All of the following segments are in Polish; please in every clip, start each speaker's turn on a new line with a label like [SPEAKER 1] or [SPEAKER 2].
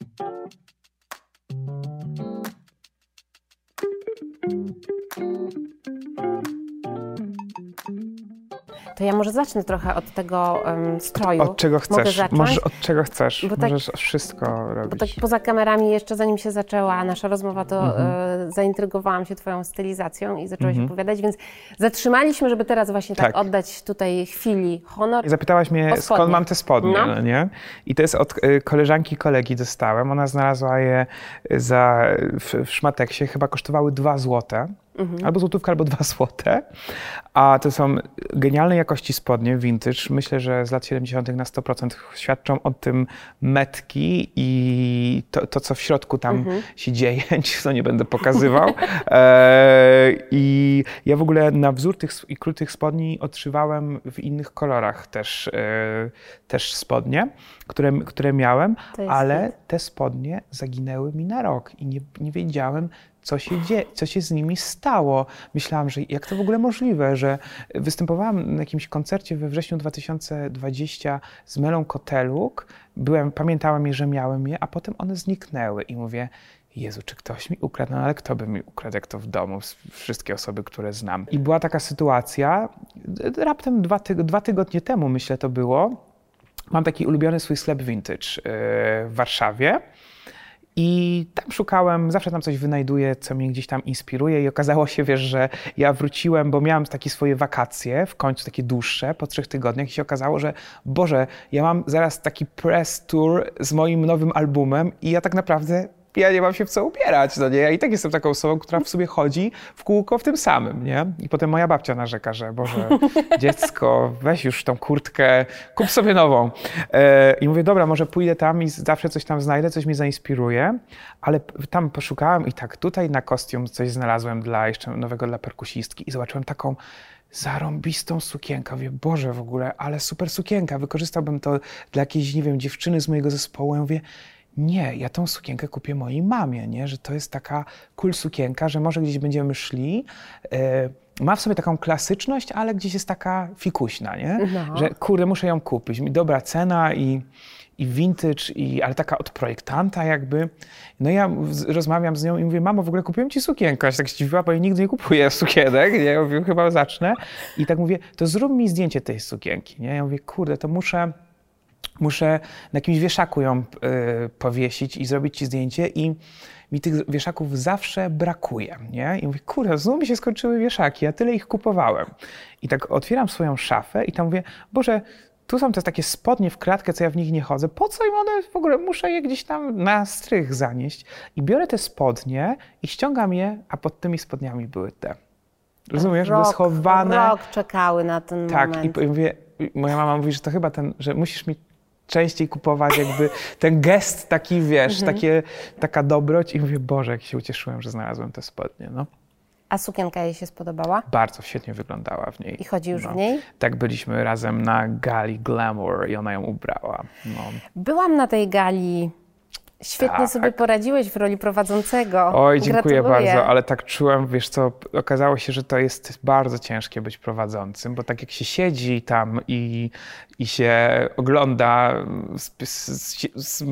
[SPEAKER 1] Thank you. To ja może zacznę trochę od tego um, stroju.
[SPEAKER 2] Od czego chcesz? Możesz od czego chcesz.
[SPEAKER 1] Bo tak-
[SPEAKER 2] Możesz wszystko robić.
[SPEAKER 1] Bo tak poza kamerami, jeszcze zanim się zaczęła nasza rozmowa, to
[SPEAKER 2] Mhm.
[SPEAKER 1] e, zaintrygowałam się Twoją stylizacją i zaczęłaś opowiadać, więc zatrzymaliśmy, żeby teraz właśnie tak,
[SPEAKER 2] Tak.
[SPEAKER 1] oddać tutaj chwili honor.
[SPEAKER 2] I Zapytałaś mnie, skąd mam te spodnie,
[SPEAKER 1] No.
[SPEAKER 2] no. nie? I to jest od y, koleżanki kolegi dostałem. Ona znalazła je za, w, w szmateksie, chyba kosztowały 2 złote.
[SPEAKER 1] Mhm.
[SPEAKER 2] Albo złotówka, albo 2 złote. A to są genialnej jakości spodnie, vintage. Myślę, że z lat 70. na 100% świadczą o tym metki i to, to co w środku tam
[SPEAKER 1] Mhm.
[SPEAKER 2] się dzieje, co nie będę pokazywał. E, I ja w ogóle na wzór tych i krót tych spodni odszywałem w innych kolorach też, e, też spodnie, które, które miałem, ale
[SPEAKER 1] hit.
[SPEAKER 2] te spodnie zaginęły mi na rok i nie, nie wiedziałem, co się, dzie- co się z nimi stało. Myślałam, że jak to w ogóle możliwe, że występowałam na jakimś koncercie we wrześniu 2020 z Melą Koteluk, byłem, pamiętałem je, że miałem je, a potem one zniknęły i mówię, Jezu, czy ktoś mi ukradł? No ale kto by mi ukradł, jak to w domu, wszystkie osoby, które znam. I była taka sytuacja, raptem dwa, tyg- dwa tygodnie temu, myślę, to było, mam taki ulubiony swój sklep vintage yy, w Warszawie. I tam szukałem, zawsze tam coś wynajduję, co mnie gdzieś tam inspiruje. I okazało się, wiesz, że ja wróciłem, bo miałem takie swoje wakacje, w końcu takie dłuższe, po trzech tygodniach i się okazało, że Boże, ja mam zaraz taki press tour z moim nowym albumem i ja tak naprawdę ja nie mam się w co ubierać, no nie? Ja i tak jestem taką osobą, która w sobie chodzi w kółko w tym samym, nie? I potem moja babcia narzeka, że Boże, dziecko, weź już tą kurtkę, kup sobie nową. E, I mówię, dobra, może pójdę tam i zawsze coś tam znajdę, coś mnie zainspiruje, ale tam poszukałem i tak tutaj na kostium coś znalazłem dla jeszcze nowego dla perkusistki i zobaczyłem taką zarąbistą sukienkę. Mówię, Boże, w ogóle, ale super sukienka. Wykorzystałbym to dla jakiejś, nie wiem, dziewczyny z mojego zespołu. Ja mówię, nie, ja tą sukienkę kupię mojej mamie, nie? że to jest taka cool sukienka, że może gdzieś będziemy szli. E, ma w sobie taką klasyczność, ale gdzieś jest taka fikuśna, nie?
[SPEAKER 1] No.
[SPEAKER 2] że kurde, muszę ją kupić. Mi dobra cena i, i vintage, i, ale taka od projektanta jakby. No ja rozmawiam z nią i mówię, mamo, w ogóle kupiłem ci sukienkę. Ja się tak zdziwiła, bo ja nigdy nie kupuję sukienek. Nie? Ja mówię, chyba zacznę. I tak mówię, to zrób mi zdjęcie tej sukienki. Nie? Ja mówię, kurde, to muszę muszę na jakimś wieszaku ją y, powiesić i zrobić ci zdjęcie i mi tych wieszaków zawsze brakuje, nie? I mówię, kurde, znów mi się skończyły wieszaki, ja tyle ich kupowałem. I tak otwieram swoją szafę i tam mówię, Boże, tu są te takie spodnie w kratkę, co ja w nich nie chodzę, po co im one w ogóle, muszę je gdzieś tam na strych zanieść. I biorę te spodnie i ściągam je, a pod tymi spodniami były te. Rozumiesz? Były
[SPEAKER 1] Rok,
[SPEAKER 2] schowane.
[SPEAKER 1] Rok czekały na ten
[SPEAKER 2] Tak,
[SPEAKER 1] moment.
[SPEAKER 2] i, i mówię, moja mama mówi, że to chyba ten, że musisz mi częściej kupować jakby ten gest taki, wiesz,
[SPEAKER 1] Mhm.
[SPEAKER 2] takie, taka dobroć i mówię, Boże, jak się ucieszyłem, że znalazłem te spodnie, no.
[SPEAKER 1] A sukienka jej się spodobała?
[SPEAKER 2] Bardzo świetnie wyglądała w niej.
[SPEAKER 1] I chodzi już
[SPEAKER 2] no.
[SPEAKER 1] w niej?
[SPEAKER 2] Tak, byliśmy razem na gali Glamour i ona ją ubrała, no.
[SPEAKER 1] Byłam na tej gali. Świetnie
[SPEAKER 2] Tak.
[SPEAKER 1] sobie poradziłeś w roli prowadzącego.
[SPEAKER 2] Oj, dziękuję
[SPEAKER 1] Gratuluję.
[SPEAKER 2] bardzo, ale tak czułem, wiesz co, okazało się, że to jest bardzo ciężkie być prowadzącym, bo tak jak się siedzi tam i, i się ogląda z, z, z,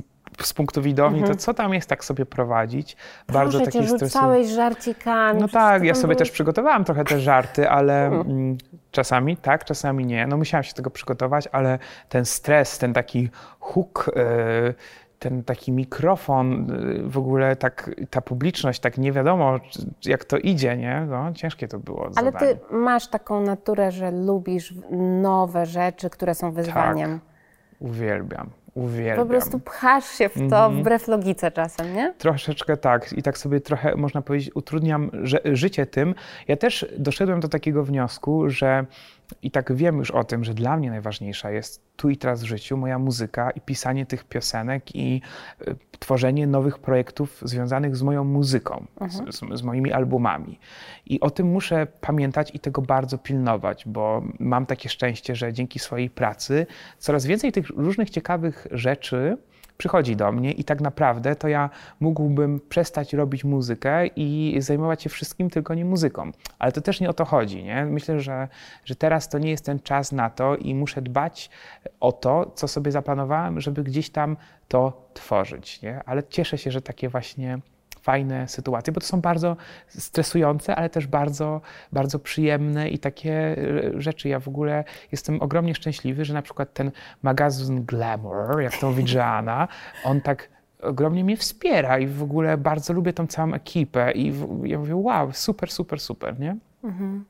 [SPEAKER 2] z punktu widowni, to co tam jest tak sobie prowadzić? bardzo
[SPEAKER 1] Mhm. Proszę
[SPEAKER 2] takie
[SPEAKER 1] cię, rzucałeś żarcikami.
[SPEAKER 2] No tak, ja sobie też przygotowałam trochę te żarty, ale mm, czasami tak, czasami nie. No musiałam się tego przygotować, ale ten stres, ten taki huk, e, ten taki mikrofon, e, w ogóle tak, ta publiczność, tak nie wiadomo jak to idzie, nie? No, ciężkie to było
[SPEAKER 1] Ale
[SPEAKER 2] zadanie.
[SPEAKER 1] ty masz taką naturę, że lubisz nowe rzeczy, które są wyzwaniem.
[SPEAKER 2] Uwielbiam, uwielbiam.
[SPEAKER 1] Po prostu pchasz się w to
[SPEAKER 2] Mhm.
[SPEAKER 1] wbrew logice czasem, nie?
[SPEAKER 2] Troszeczkę tak. I tak sobie trochę, można powiedzieć, utrudniam że, życie tym. Ja też doszedłem do takiego wniosku, że i tak wiem już o tym, że dla mnie najważniejsza jest tu i teraz w życiu moja muzyka i pisanie tych piosenek i y, tworzenie nowych projektów związanych z moją muzyką, z, z, z moimi albumami. I o tym muszę pamiętać i tego bardzo pilnować, bo mam takie szczęście, że dzięki swojej pracy coraz więcej tych różnych ciekawych rzeczy przychodzi do mnie i tak naprawdę to ja mógłbym przestać robić muzykę i zajmować się wszystkim, tylko nie muzyką. Ale to też nie o to chodzi. Nie? Myślę, że, że teraz to nie jest ten czas na to i muszę dbać o to, co sobie zaplanowałem, żeby gdzieś tam to tworzyć. Nie? Ale cieszę się, że takie właśnie fajne sytuacje, bo to są bardzo stresujące, ale też bardzo, bardzo przyjemne i takie e, rzeczy. Ja w ogóle jestem ogromnie szczęśliwy, że na przykład ten magazyn Glamour, jak to mówi Joanna, on tak ogromnie mnie wspiera i w ogóle bardzo lubię tą całą ekipę i w, ja mówię, wow, super, super, super, nie? Mhm.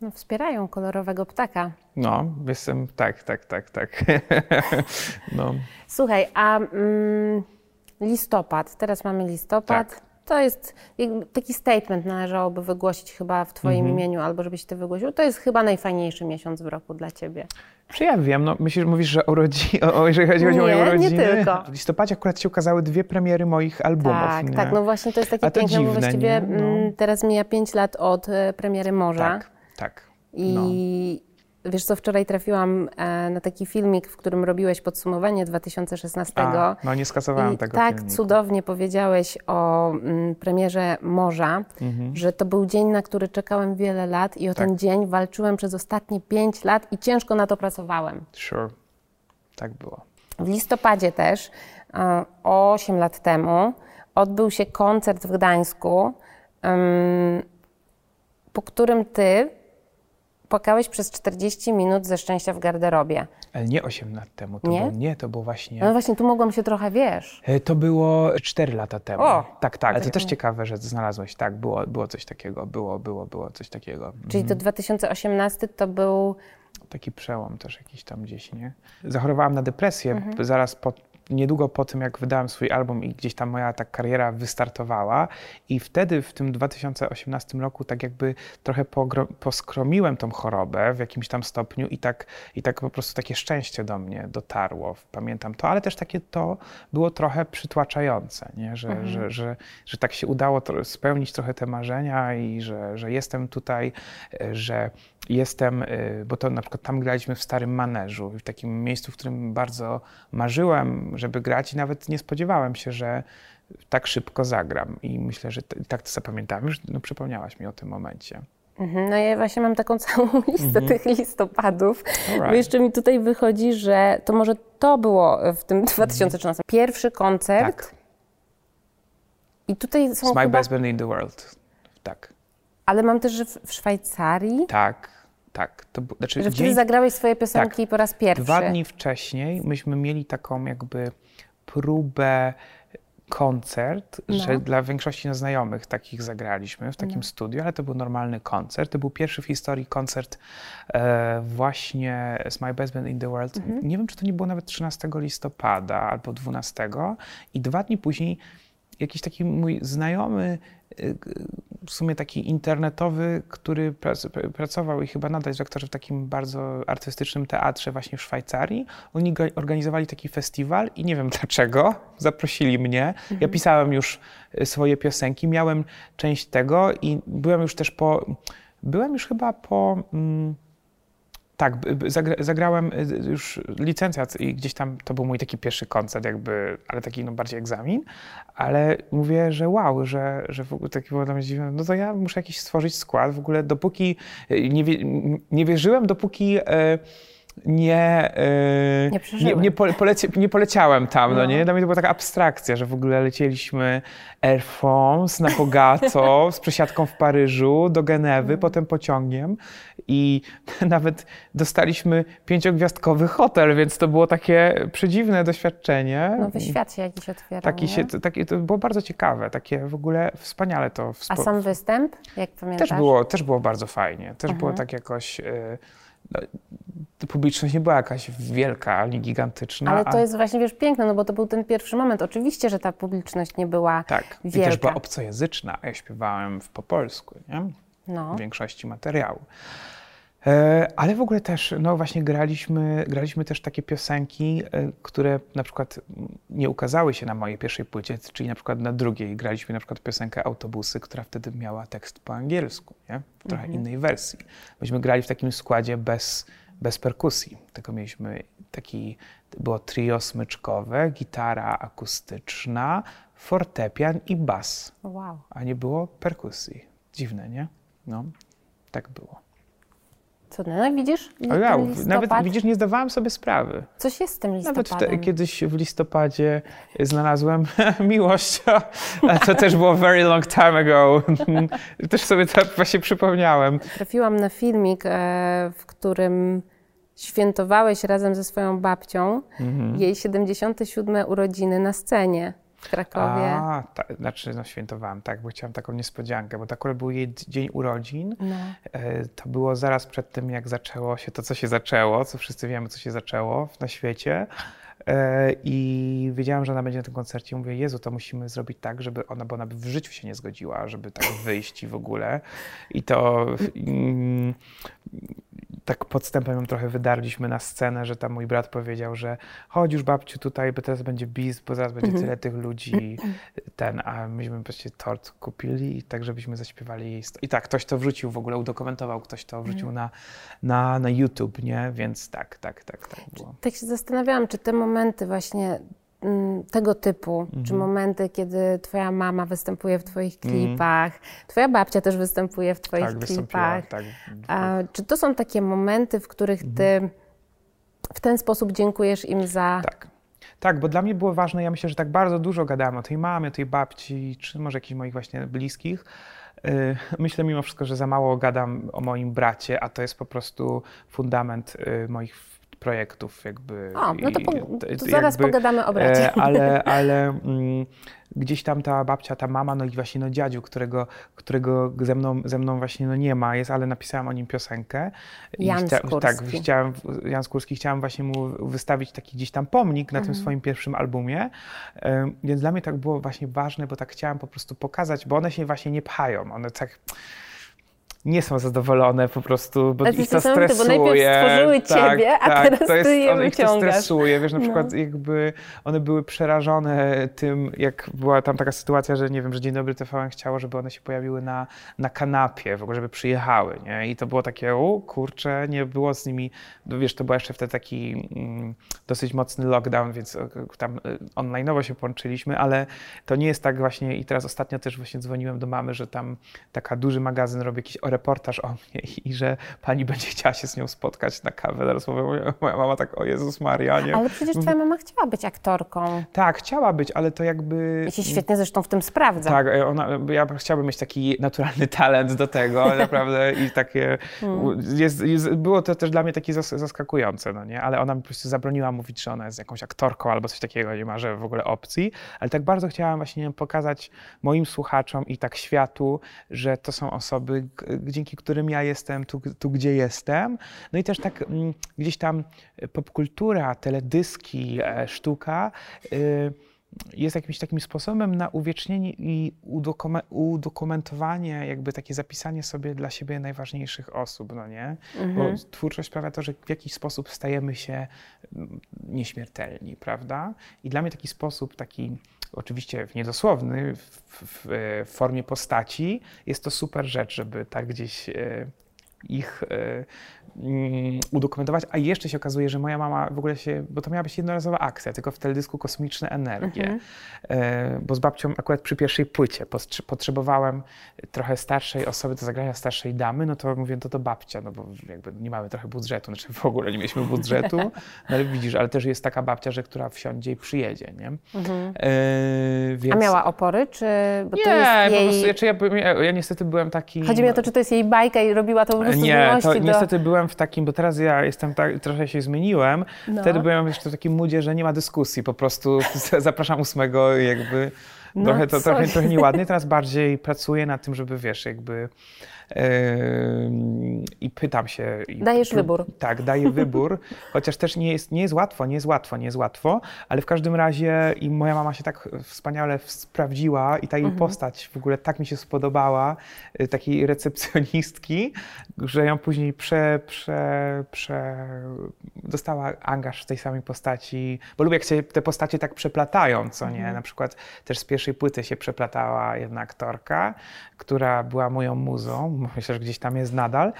[SPEAKER 1] No, wspierają kolorowego ptaka.
[SPEAKER 2] No, jestem, tak, tak, tak, tak.
[SPEAKER 1] no. Słuchaj, a mm, listopad, teraz mamy listopad. Tak. To jest taki statement należałoby wygłosić chyba w Twoim mhm. imieniu, albo żebyś Ty wygłosił. To jest chyba najfajniejszy miesiąc w roku dla Ciebie.
[SPEAKER 2] Czy ja wiem, no myślisz, mówisz, że urodzi, o, jeżeli chodzi nie, o moje urodziny?
[SPEAKER 1] nie tylko.
[SPEAKER 2] W listopadzie akurat się ukazały dwie premiery moich albumów.
[SPEAKER 1] Tak, nie? tak, no właśnie to jest takie piękne, dziwne, bo właściwie no. Mm, teraz mija pięć lat od e, premiery Morza.
[SPEAKER 2] Tak, tak.
[SPEAKER 1] I no. Wiesz co, wczoraj trafiłam e, na taki filmik, w którym robiłeś podsumowanie 2016. A,
[SPEAKER 2] no nie skasowałam
[SPEAKER 1] I
[SPEAKER 2] tego
[SPEAKER 1] tak
[SPEAKER 2] filmiku.
[SPEAKER 1] cudownie powiedziałeś o mm, premierze Morza, mhm. że to był dzień, na który czekałem wiele lat i o tak. ten dzień walczyłem przez ostatnie pięć lat i ciężko na to pracowałem.
[SPEAKER 2] Sure, tak było.
[SPEAKER 1] W listopadzie też, e, 8 lat temu, odbył się koncert w Gdańsku, po którym ty płakałeś przez 40 minut ze szczęścia w garderobie.
[SPEAKER 2] Ale nie 8 lat temu, to
[SPEAKER 1] nie?
[SPEAKER 2] Był, nie, to było właśnie...
[SPEAKER 1] No właśnie, tu mogłam się trochę, wiesz...
[SPEAKER 2] E, to było 4 lata temu. O, tak, tak, ale to też ciekawe, że znalazłeś. Tak, było, było coś takiego, było, było, było coś takiego.
[SPEAKER 1] Czyli mhm. to 2018 to był...
[SPEAKER 2] Taki przełom też jakiś tam gdzieś, nie? Zachorowałam na depresję mhm. zaraz po, niedługo po tym, jak wydałem swój album i gdzieś tam moja ta kariera wystartowała i wtedy w tym 2018 roku tak jakby trochę poskromiłem tą chorobę w jakimś tam stopniu i tak, i tak po prostu takie szczęście do mnie dotarło. Pamiętam to, ale też takie to było trochę przytłaczające, nie? Że, mhm. że, że, że tak się udało spełnić trochę te marzenia i że, że jestem tutaj, e, że jestem, y, bo to na przykład tam graliśmy w Starym Maneżu, w takim miejscu, w którym bardzo marzyłem, żeby grać i nawet nie spodziewałem się, że tak szybko zagram. I myślę, że tak to zapamiętałem, już no, przypomniałaś mi o tym momencie.
[SPEAKER 1] Mhm, no ja właśnie mam taką całą listę mhm. tych listopadów. Right. Bo jeszcze mi tutaj wychodzi, że to może to było w tym 2013. Mhm. Pierwszy koncert. Tak. I tutaj są
[SPEAKER 2] It's my chyba... best band in the world. Tak.
[SPEAKER 1] Ale mam też, że w Szwajcarii.
[SPEAKER 2] Tak, tak. To,
[SPEAKER 1] znaczy, że dzień... zagrałeś swoje piosenki tak. po raz pierwszy.
[SPEAKER 2] Dwa dni wcześniej myśmy mieli taką jakby próbę koncert, no. że dla większości znajomych takich zagraliśmy w takim no. studiu, ale to był normalny koncert. To był pierwszy w historii koncert e, właśnie z My Best Band in the World. Mhm. Nie wiem, czy to nie było nawet 13 listopada albo 12 i dwa dni później jakiś taki mój znajomy w sumie taki internetowy, który pracował i chyba nadal jest aktorem w takim bardzo artystycznym teatrze właśnie w Szwajcarii. Oni organizowali taki festiwal i nie wiem dlaczego, zaprosili mnie. Mhm. Ja pisałem już y, swoje piosenki, miałem część tego i byłem już też po, byłem już chyba po... Mm, tak, zagrałem y, już licencjat i gdzieś tam to był mój taki pierwszy koncert, jakby, ale taki no, bardziej egzamin, ale mówię, że wow, że, że w ogóle taki było dla mnie dziwne, no to ja muszę jakiś stworzyć skład, w ogóle dopóki y, nie, nie wierzyłem, dopóki... E, nie,
[SPEAKER 1] yy, nie,
[SPEAKER 2] nie, nie, poleci, nie, poleciałem tam, no. no. nie? Dla mnie to była taka abstrakcja, że w ogóle lecieliśmy Air France na bogato, z przesiadką w Paryżu do Genewy, mm. potem pociągiem i nawet dostaliśmy pięciogwiazdkowy hotel, więc to było takie przedziwne doświadczenie.
[SPEAKER 1] Nowy świat się jakiś otwierał,
[SPEAKER 2] taki się, taki, To było bardzo ciekawe, takie w ogóle wspaniale to...
[SPEAKER 1] A sam występ, jak pamiętasz?
[SPEAKER 2] Też było, też było bardzo fajnie, też było tak jakoś... Yy, no, publiczność nie była jakaś wielka ani gigantyczna.
[SPEAKER 1] Ale to jest właśnie, wiesz, piękne, no bo to był ten pierwszy moment. Oczywiście, że ta publiczność nie była
[SPEAKER 2] tak,
[SPEAKER 1] wielka.
[SPEAKER 2] i też była obcojęzyczna, a ja śpiewałem po polsku, nie? No. W większości materiału. E, ale w ogóle też, no właśnie graliśmy, graliśmy też takie piosenki, e, które na przykład nie ukazały się na mojej pierwszej płycie, czyli na przykład na drugiej graliśmy na przykład piosenkę Autobusy, która wtedy miała tekst po angielsku, nie? w trochę mhm. innej wersji. Myśmy grali w takim składzie bez, bez perkusji, tylko mieliśmy taki, było trio smyczkowe, gitara akustyczna, fortepian i bas.
[SPEAKER 1] Wow.
[SPEAKER 2] A nie było perkusji. Dziwne, nie? No, tak było.
[SPEAKER 1] Cudne. No widzisz?
[SPEAKER 2] Nawet widzisz, nie zdawałam sobie sprawy.
[SPEAKER 1] Coś jest z tym listopadem.
[SPEAKER 2] Nawet kiedyś w listopadzie znalazłem miłość, to też było very long time ago. też sobie to właśnie przypomniałem.
[SPEAKER 1] Trafiłam na filmik, e, w którym świętowałeś razem ze swoją babcią mhm. jej 77 urodziny na scenie w Krakowie.
[SPEAKER 2] A, ta, znaczy no świętowałam, tak, bo chciałam taką niespodziankę, bo to akurat był jej dzień urodzin. No. E, to było zaraz przed tym, jak zaczęło się to, co się zaczęło, co wszyscy wiemy, co się zaczęło na świecie. E, I wiedziałam, że ona będzie na tym koncercie. Mówię, Jezu, to musimy zrobić tak, żeby ona, bo ona by w życiu się nie zgodziła, żeby tak wyjść i w ogóle. I to mm, tak podstępem ją trochę wydarliśmy na scenę, że tam mój brat powiedział, że chodź już babciu tutaj, bo teraz będzie bis, bo zaraz będzie mhm. tyle tych ludzi, ten, a myśmy właśnie tort kupili i tak, żebyśmy zaśpiewali. I tak, ktoś to wrzucił w ogóle, udokumentował, ktoś to wrzucił mhm. na, na, na YouTube, nie? Więc tak, tak, tak, tak było.
[SPEAKER 1] Tak się zastanawiałam, czy te momenty właśnie tego typu, mhm. czy momenty, kiedy twoja mama występuje w twoich mhm. klipach, mhm. twoja babcia też występuje w twoich tak, klipach. Tak. A, czy to są takie momenty, w których ty mhm. w ten sposób dziękujesz im za...
[SPEAKER 2] Tak. Tak, bo dla mnie było ważne, ja myślę, że tak bardzo dużo gadałem o tej mamie, o tej babci, czy może jakichś moich właśnie bliskich. Y, myślę mimo wszystko, że za mało gadam o moim bracie, a to jest po prostu fundament y, moich projektów jakby.
[SPEAKER 1] O, no to, po, to zaraz jakby, pogadamy o bracie.
[SPEAKER 2] E, ale, ale mm, gdzieś tam ta babcia, ta mama, no i właśnie no dziadziu, którego, którego ze, mną, ze mną właśnie no nie ma, jest, ale napisałam o nim piosenkę.
[SPEAKER 1] Jan chcia, Skórski.
[SPEAKER 2] Tak, chciałam, Jan Skórski, chciałam właśnie mu wystawić taki gdzieś tam pomnik na mhm. tym swoim pierwszym albumie, więc dla mnie tak było właśnie ważne, bo tak chciałam po prostu pokazać, bo one się właśnie nie pchają, one tak nie są zadowolone po prostu, bo ich to stresuje. Bo najpierw
[SPEAKER 1] stworzyły tak, ciebie, a tak, teraz to jest, ty je one, ich to
[SPEAKER 2] stresuje, wiesz, na no. przykład jakby one były przerażone tym, jak była tam taka sytuacja, że nie wiem, że Dzień Dobry TVN chciało, żeby one się pojawiły na, na kanapie, w ogóle, żeby przyjechały, nie? I to było takie, o kurczę, nie było z nimi, no wiesz, to był jeszcze wtedy taki mm, dosyć mocny lockdown, więc e, tam e, online'owo się połączyliśmy, ale to nie jest tak właśnie i teraz ostatnio też właśnie dzwoniłem do mamy, że tam taka duży magazyn robi jakiś reportaż o mnie i że pani będzie chciała się z nią spotkać na kawę na rozmowę. Moja mama tak, o Jezus Maria, nie?
[SPEAKER 1] Ale przecież twoja mama chciała być aktorką.
[SPEAKER 2] Tak, chciała być, ale to jakby...
[SPEAKER 1] Ja się świetnie zresztą w tym sprawdza.
[SPEAKER 2] Tak, e, ona, ja chciałbym mieć taki naturalny talent do tego, naprawdę i takie... Hmm. Jest, jest, było to też dla mnie takie zaskakujące, no nie? Ale ona mi po prostu zabroniła mówić, że ona jest jakąś aktorką albo coś takiego, nie ma, że w ogóle opcji, ale tak bardzo chciałam właśnie pokazać moim słuchaczom i tak światu, że to są osoby, dzięki którym ja jestem tu, tu gdzie jestem. No i też tak mm, gdzieś tam popkultura, teledyski, e, sztuka y, jest jakimś takim sposobem na uwiecznienie i udokumentowanie, jakby takie zapisanie sobie dla siebie najważniejszych osób, no nie? Mhm. Bo twórczość sprawia to, że w jakiś sposób stajemy się mm, nieśmiertelni, prawda? I dla mnie taki sposób, taki oczywiście w niedosłowny, w, w, w, formie postaci, jest to super rzecz, żeby tak gdzieś e, ich e, mm, udokumentować, a jeszcze się okazuje, że moja mama w ogóle się, bo to miała być jednorazowa akcja, tylko w teledysku Kosmiczne Energie, mhm. E, bo z babcią akurat przy pierwszej płycie potrzebowałem trochę starszej osoby do zagrania starszej damy, no to mówię, to to babcia, no bo jakby nie mamy trochę budżetu, znaczy w ogóle nie mieliśmy budżetu, no ale widzisz, ale też jest taka babcia, że która wsiądzie i przyjedzie, nie? Mhm.
[SPEAKER 1] E, więc... A miała opory, czy...
[SPEAKER 2] Bo nie, to jest jej... po prostu, ja, ja, ja, ja niestety byłem taki...
[SPEAKER 1] Chodzi mi o to, czy to jest jej bajka i robiła to po prostu
[SPEAKER 2] nie, to niestety byłem w takim, bo teraz ja jestem tak, trochę się zmieniłem. No. Wtedy byłem jeszcze w takim moodzie, że nie ma dyskusji, po prostu zapraszam ósmego jakby. No, trochę to trochę, trochę nieładnie. Teraz bardziej pracuję nad tym, żeby wiesz, jakby i pytam się.
[SPEAKER 1] Dajesz wybór.
[SPEAKER 2] Tak, daję wybór, chociaż też nie jest, nie jest łatwo, nie jest łatwo, nie jest łatwo, ale w każdym razie i moja mama się tak wspaniale sprawdziła i ta jej mhm. postać w ogóle tak mi się spodobała, y, takiej recepcjonistki, że ją później prze, prze, prze dostała angaż w tej samej postaci, bo lubię jak się te postacie tak przeplatają, co nie? Mhm. Na przykład też z pierwszej płyty się przeplatała jedna aktorka, która była moją muzą, myślę, że gdzieś tam jest nadal.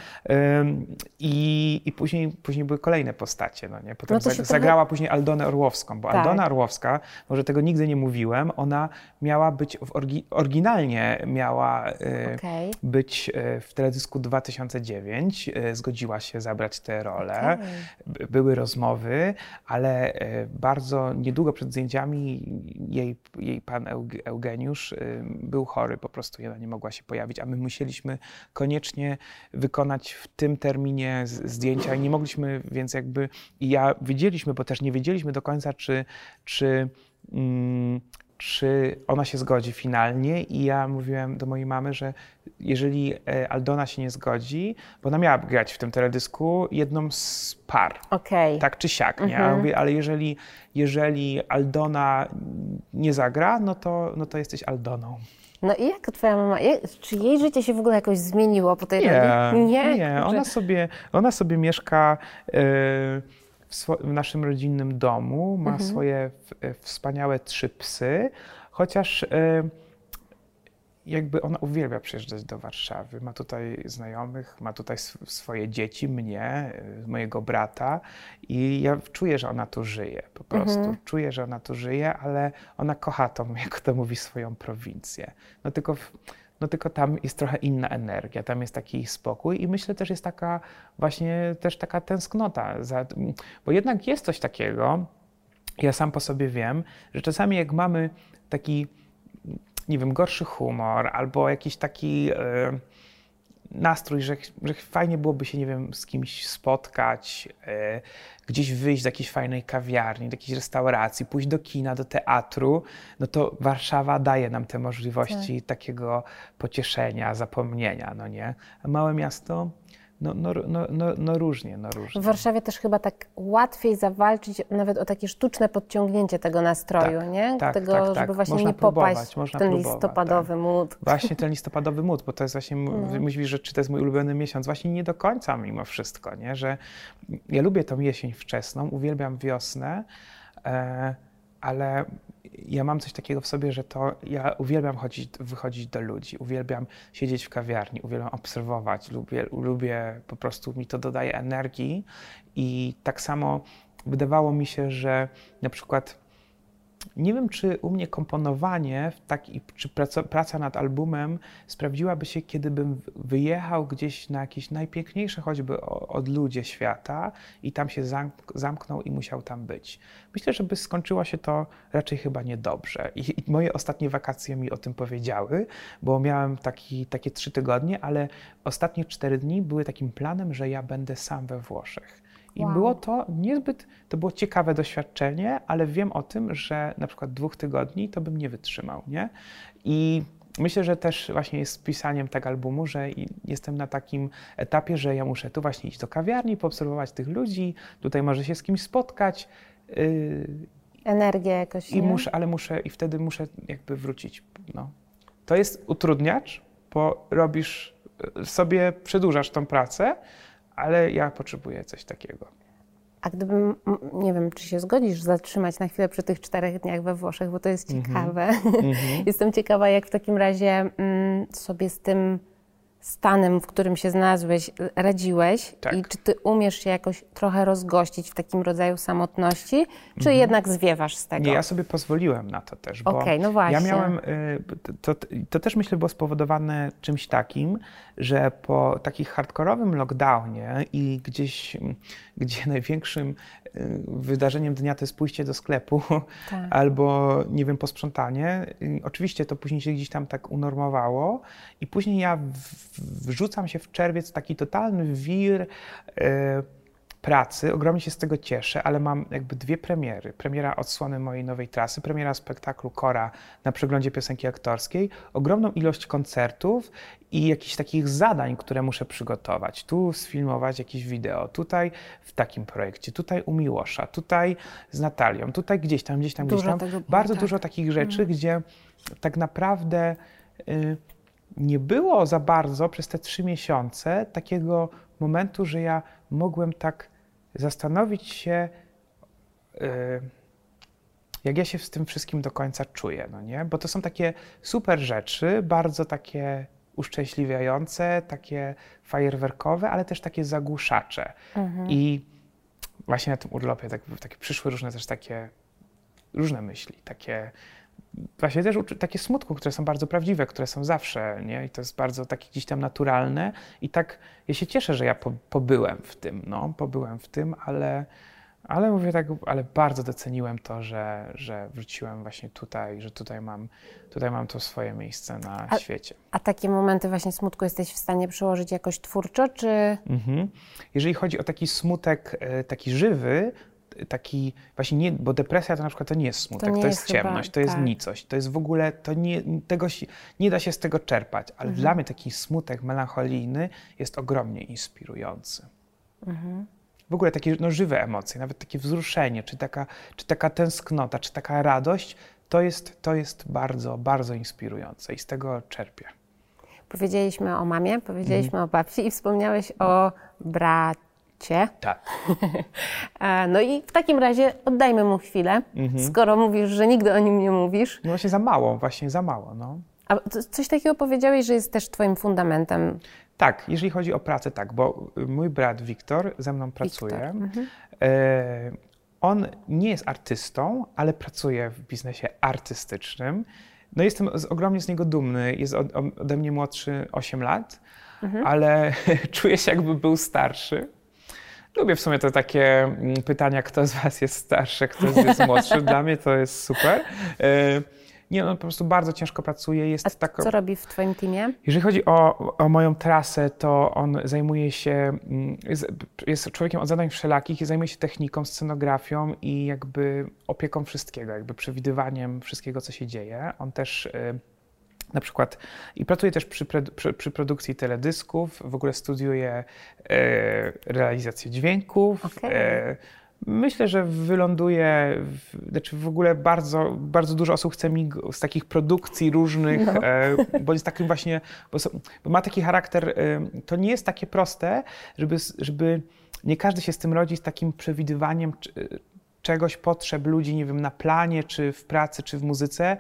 [SPEAKER 2] I, i później, później były kolejne postacie. No nie? Potem no zagrała trochę... później Aldonę Orłowską, bo tak. Aldona Orłowska, może tego nigdy nie mówiłem, ona miała być, w orgi, oryginalnie miała y, okay. być y, w teledysku 2009, y, zgodziła się zabrać tę rolę. Okay. Były rozmowy, ale bardzo niedługo przed zdjęciami jej, jej pan Eugeniusz był chory, po prostu ona nie mogła się pojawić, a my musieliśmy koniecznie wykonać w tym terminie zdjęcia i nie mogliśmy, więc jakby i ja wiedzieliśmy, bo też nie wiedzieliśmy do końca, czy, czy mm, czy ona się zgodzi finalnie i ja mówiłem do mojej mamy, że jeżeli e, Aldona się nie zgodzi, bo ona miała grać w tym teledysku jedną z par, okay. tak czy siak, nie? Mhm. Mówię, ale jeżeli, jeżeli Aldona nie zagra, no to, no to jesteś Aldoną.
[SPEAKER 1] No i jak twoja mama, jak, czy jej życie się w ogóle jakoś zmieniło po tej
[SPEAKER 2] Nie, nie, nie. Ona, sobie, ona sobie mieszka... Yy, w, naszym rodzinnym domu, ma mhm. swoje e, wspaniałe trzy psy, chociaż e, jakby ona uwielbia przyjeżdżać do Warszawy. Ma tutaj znajomych, ma tutaj swoje dzieci, mnie, e, mojego brata i ja czuję, że ona tu żyje po prostu. Mhm. Czuję, że ona tu żyje, ale ona kocha tą, jak to mówi, swoją prowincję. No tylko no tylko tam jest trochę inna energia, tam jest taki spokój i myślę też jest taka właśnie też taka tęsknota, za, bo jednak jest coś takiego, ja sam po sobie wiem, że czasami jak mamy taki, nie wiem, gorszy humor albo jakiś taki... Yy, nastrój, że, że fajnie byłoby się, nie wiem, z kimś spotkać, e, gdzieś wyjść do jakiejś fajnej kawiarni, do jakiejś restauracji, pójść do kina, do teatru, no to Warszawa daje nam te możliwości tak. takiego pocieszenia, zapomnienia, no nie? A małe miasto no, no, no, no, no różnie, no różnie.
[SPEAKER 1] W Warszawie też chyba tak łatwiej zawalczyć nawet o takie sztuczne podciągnięcie tego nastroju, tak, nie?
[SPEAKER 2] Tak,
[SPEAKER 1] tego,
[SPEAKER 2] tak,
[SPEAKER 1] żeby
[SPEAKER 2] tak.
[SPEAKER 1] właśnie
[SPEAKER 2] można
[SPEAKER 1] nie popaść w ten listopadowy tak. mód.
[SPEAKER 2] Właśnie ten listopadowy mód, bo to jest właśnie, no. mówisz, że czy to jest mój ulubiony miesiąc, właśnie nie do końca mimo wszystko, nie? Że ja lubię tą jesień wczesną, uwielbiam wiosnę, e, ale ja mam coś takiego w sobie, że to ja uwielbiam chodzić, wychodzić do ludzi, uwielbiam siedzieć w kawiarni, uwielbiam obserwować, lubię, lubię po prostu mi to dodaje energii i tak samo wydawało mi się, że na przykład nie wiem, czy u mnie komponowanie, tak, czy praca, praca, nad albumem sprawdziłaby się, kiedybym wyjechał gdzieś na jakieś najpiękniejsze choćby od ludzie świata i tam się zamknął i musiał tam być. Myślę, że by skończyło się to raczej chyba niedobrze. I, i moje ostatnie wakacje mi o tym powiedziały, bo miałem taki, takie trzy tygodnie, ale ostatnie cztery dni były takim planem, że ja będę sam we Włoszech. I wow. było to niezbyt, to było ciekawe doświadczenie, ale wiem o tym, że na przykład dwóch tygodni to bym nie wytrzymał, nie? I myślę, że też właśnie jest z pisaniem tego albumu, że jestem na takim etapie, że ja muszę tu właśnie iść do kawiarni, poobserwować tych ludzi, tutaj może się z kimś spotkać.
[SPEAKER 1] Yy, Energię jakoś,
[SPEAKER 2] I muszę, ale muszę, i wtedy muszę jakby wrócić. No. To jest utrudniacz, bo robisz sobie, przedłużasz tą pracę, ale ja potrzebuję coś takiego.
[SPEAKER 1] A gdybym, nie wiem, czy się zgodzisz zatrzymać na chwilę przy tych czterech dniach we Włoszech, bo to jest mhm. ciekawe. Mm -hmm. Jestem ciekawa, jak w takim razie mm, sobie z tym stanem, w którym się znalazłeś, radziłeś tak. i czy ty umiesz się jakoś trochę rozgościć w takim rodzaju samotności, czy mhm. jednak zwiewasz z tego?
[SPEAKER 2] Nie, ja sobie pozwoliłem na to też, bo okay, no właśnie. ja miałem, y, to, to też myślę było spowodowane czymś takim, że po takim hardkorowym lockdownie i gdzieś, gdzie największym wydarzeniem dnia to jest pójście do sklepu tak. albo, nie wiem, posprzątanie, y, oczywiście to później się gdzieś tam tak unormowało i później ja wrzucam się w czerwiec w taki totalny wir e, pracy. Ogromnie się z tego cieszę, ale mam jakby dwie premiery. Premiera odsłony mojej nowej trasy, premiera spektaklu Kora na przeglądzie piosenki aktorskiej, ogromną ilość koncertów i jakichś takich zadań, które muszę przygotować. Tu sfilmować jakieś wideo, tutaj w takim projekcie, tutaj u Miłosza, tutaj z Natalią, tutaj gdzieś tam, gdzieś tam, dużo gdzieś tam. Bardzo tak. dużo takich rzeczy, mm. gdzie tak naprawdę... Y, nie było za bardzo przez te trzy miesiące takiego momentu, że ja mogłem tak zastanowić się, y, jak ja się z tym wszystkim do końca czuję, no nie? Bo to są takie super rzeczy, bardzo takie uszczęśliwiające, takie fajerwerkowe, ale też takie zagłuszacze. Mhm. I właśnie na tym urlopie tak, takie przyszły różne też takie różne myśli, takie właśnie też takie smutku, które są bardzo prawdziwe, które są zawsze, nie? I to jest bardzo takie gdzieś tam naturalne. I tak ja się cieszę, że ja po, pobyłem w tym, no, pobyłem w tym, ale, ale mówię tak, ale bardzo doceniłem to, że, że wróciłem właśnie tutaj, że tutaj mam, tutaj mam to swoje miejsce na
[SPEAKER 1] a,
[SPEAKER 2] świecie.
[SPEAKER 1] A takie momenty właśnie smutku jesteś w stanie przełożyć jakoś twórczo, czy... Mhm.
[SPEAKER 2] Jeżeli chodzi o taki smutek, e, taki żywy, taki właśnie nie, bo depresja to na przykład to nie jest smutek, to, to jest, jest, ciemność, chyba, to jest tak. nicość, to jest w ogóle, to nie, tego się, nie da się z tego czerpać, ale mhm. dla mnie taki smutek melancholijny jest ogromnie inspirujący. Mhm. W ogóle takie no, żywe emocje, nawet takie wzruszenie, czy taka, czy taka tęsknota, czy taka radość, to jest, to jest bardzo, bardzo inspirujące i z tego czerpię.
[SPEAKER 1] Powiedzieliśmy o mamie, powiedzieliśmy mhm. o babci i wspomniałeś o bracie cię.
[SPEAKER 2] Tak.
[SPEAKER 1] no i w takim razie oddajmy mu chwilę, mhm. skoro mówisz, że nigdy o nim nie mówisz.
[SPEAKER 2] No właśnie za mało, właśnie za mało. No.
[SPEAKER 1] A coś takiego powiedziałeś, że jest też twoim fundamentem.
[SPEAKER 2] Tak, jeżeli chodzi o pracę, tak, bo mój brat Wiktor ze mną pracuje. Mhm. E, on nie jest artystą, ale pracuje w biznesie artystycznym. No jestem ogromnie z niego dumny. Jest ode mnie młodszy 8 lat, mhm. ale czuję się jakby był starszy. Lubię w sumie te takie mm, pytania, kto z Was jest starszy, kto jest młodszy. Dla mnie to jest super. E, nie, on po prostu bardzo ciężko pracuje. Jest
[SPEAKER 1] A tako... co robi w Twoim teamie?
[SPEAKER 2] Jeżeli chodzi o, o moją trasę, to on zajmuje się, mm, jest, jest, człowiekiem od zadań wszelakich i zajmuje się techniką, scenografią i jakby opieką wszystkiego, jakby przewidywaniem wszystkiego, co się dzieje. On też y, na przykład i pracuję też przy, przy, przy, produkcji teledysków, w ogóle studiuję e, realizację dźwięków. Okay. E, myślę, że wyląduje, w, znaczy w ogóle bardzo, bardzo dużo osób chce mi z takich produkcji różnych, no. e, bo jest takim właśnie, bo, bo, ma taki charakter, e, to nie jest takie proste, żeby, żeby nie każdy się z tym rodzi, z takim przewidywaniem, czy, czegoś, potrzeb ludzi, nie wiem, na planie, czy w pracy, czy w muzyce,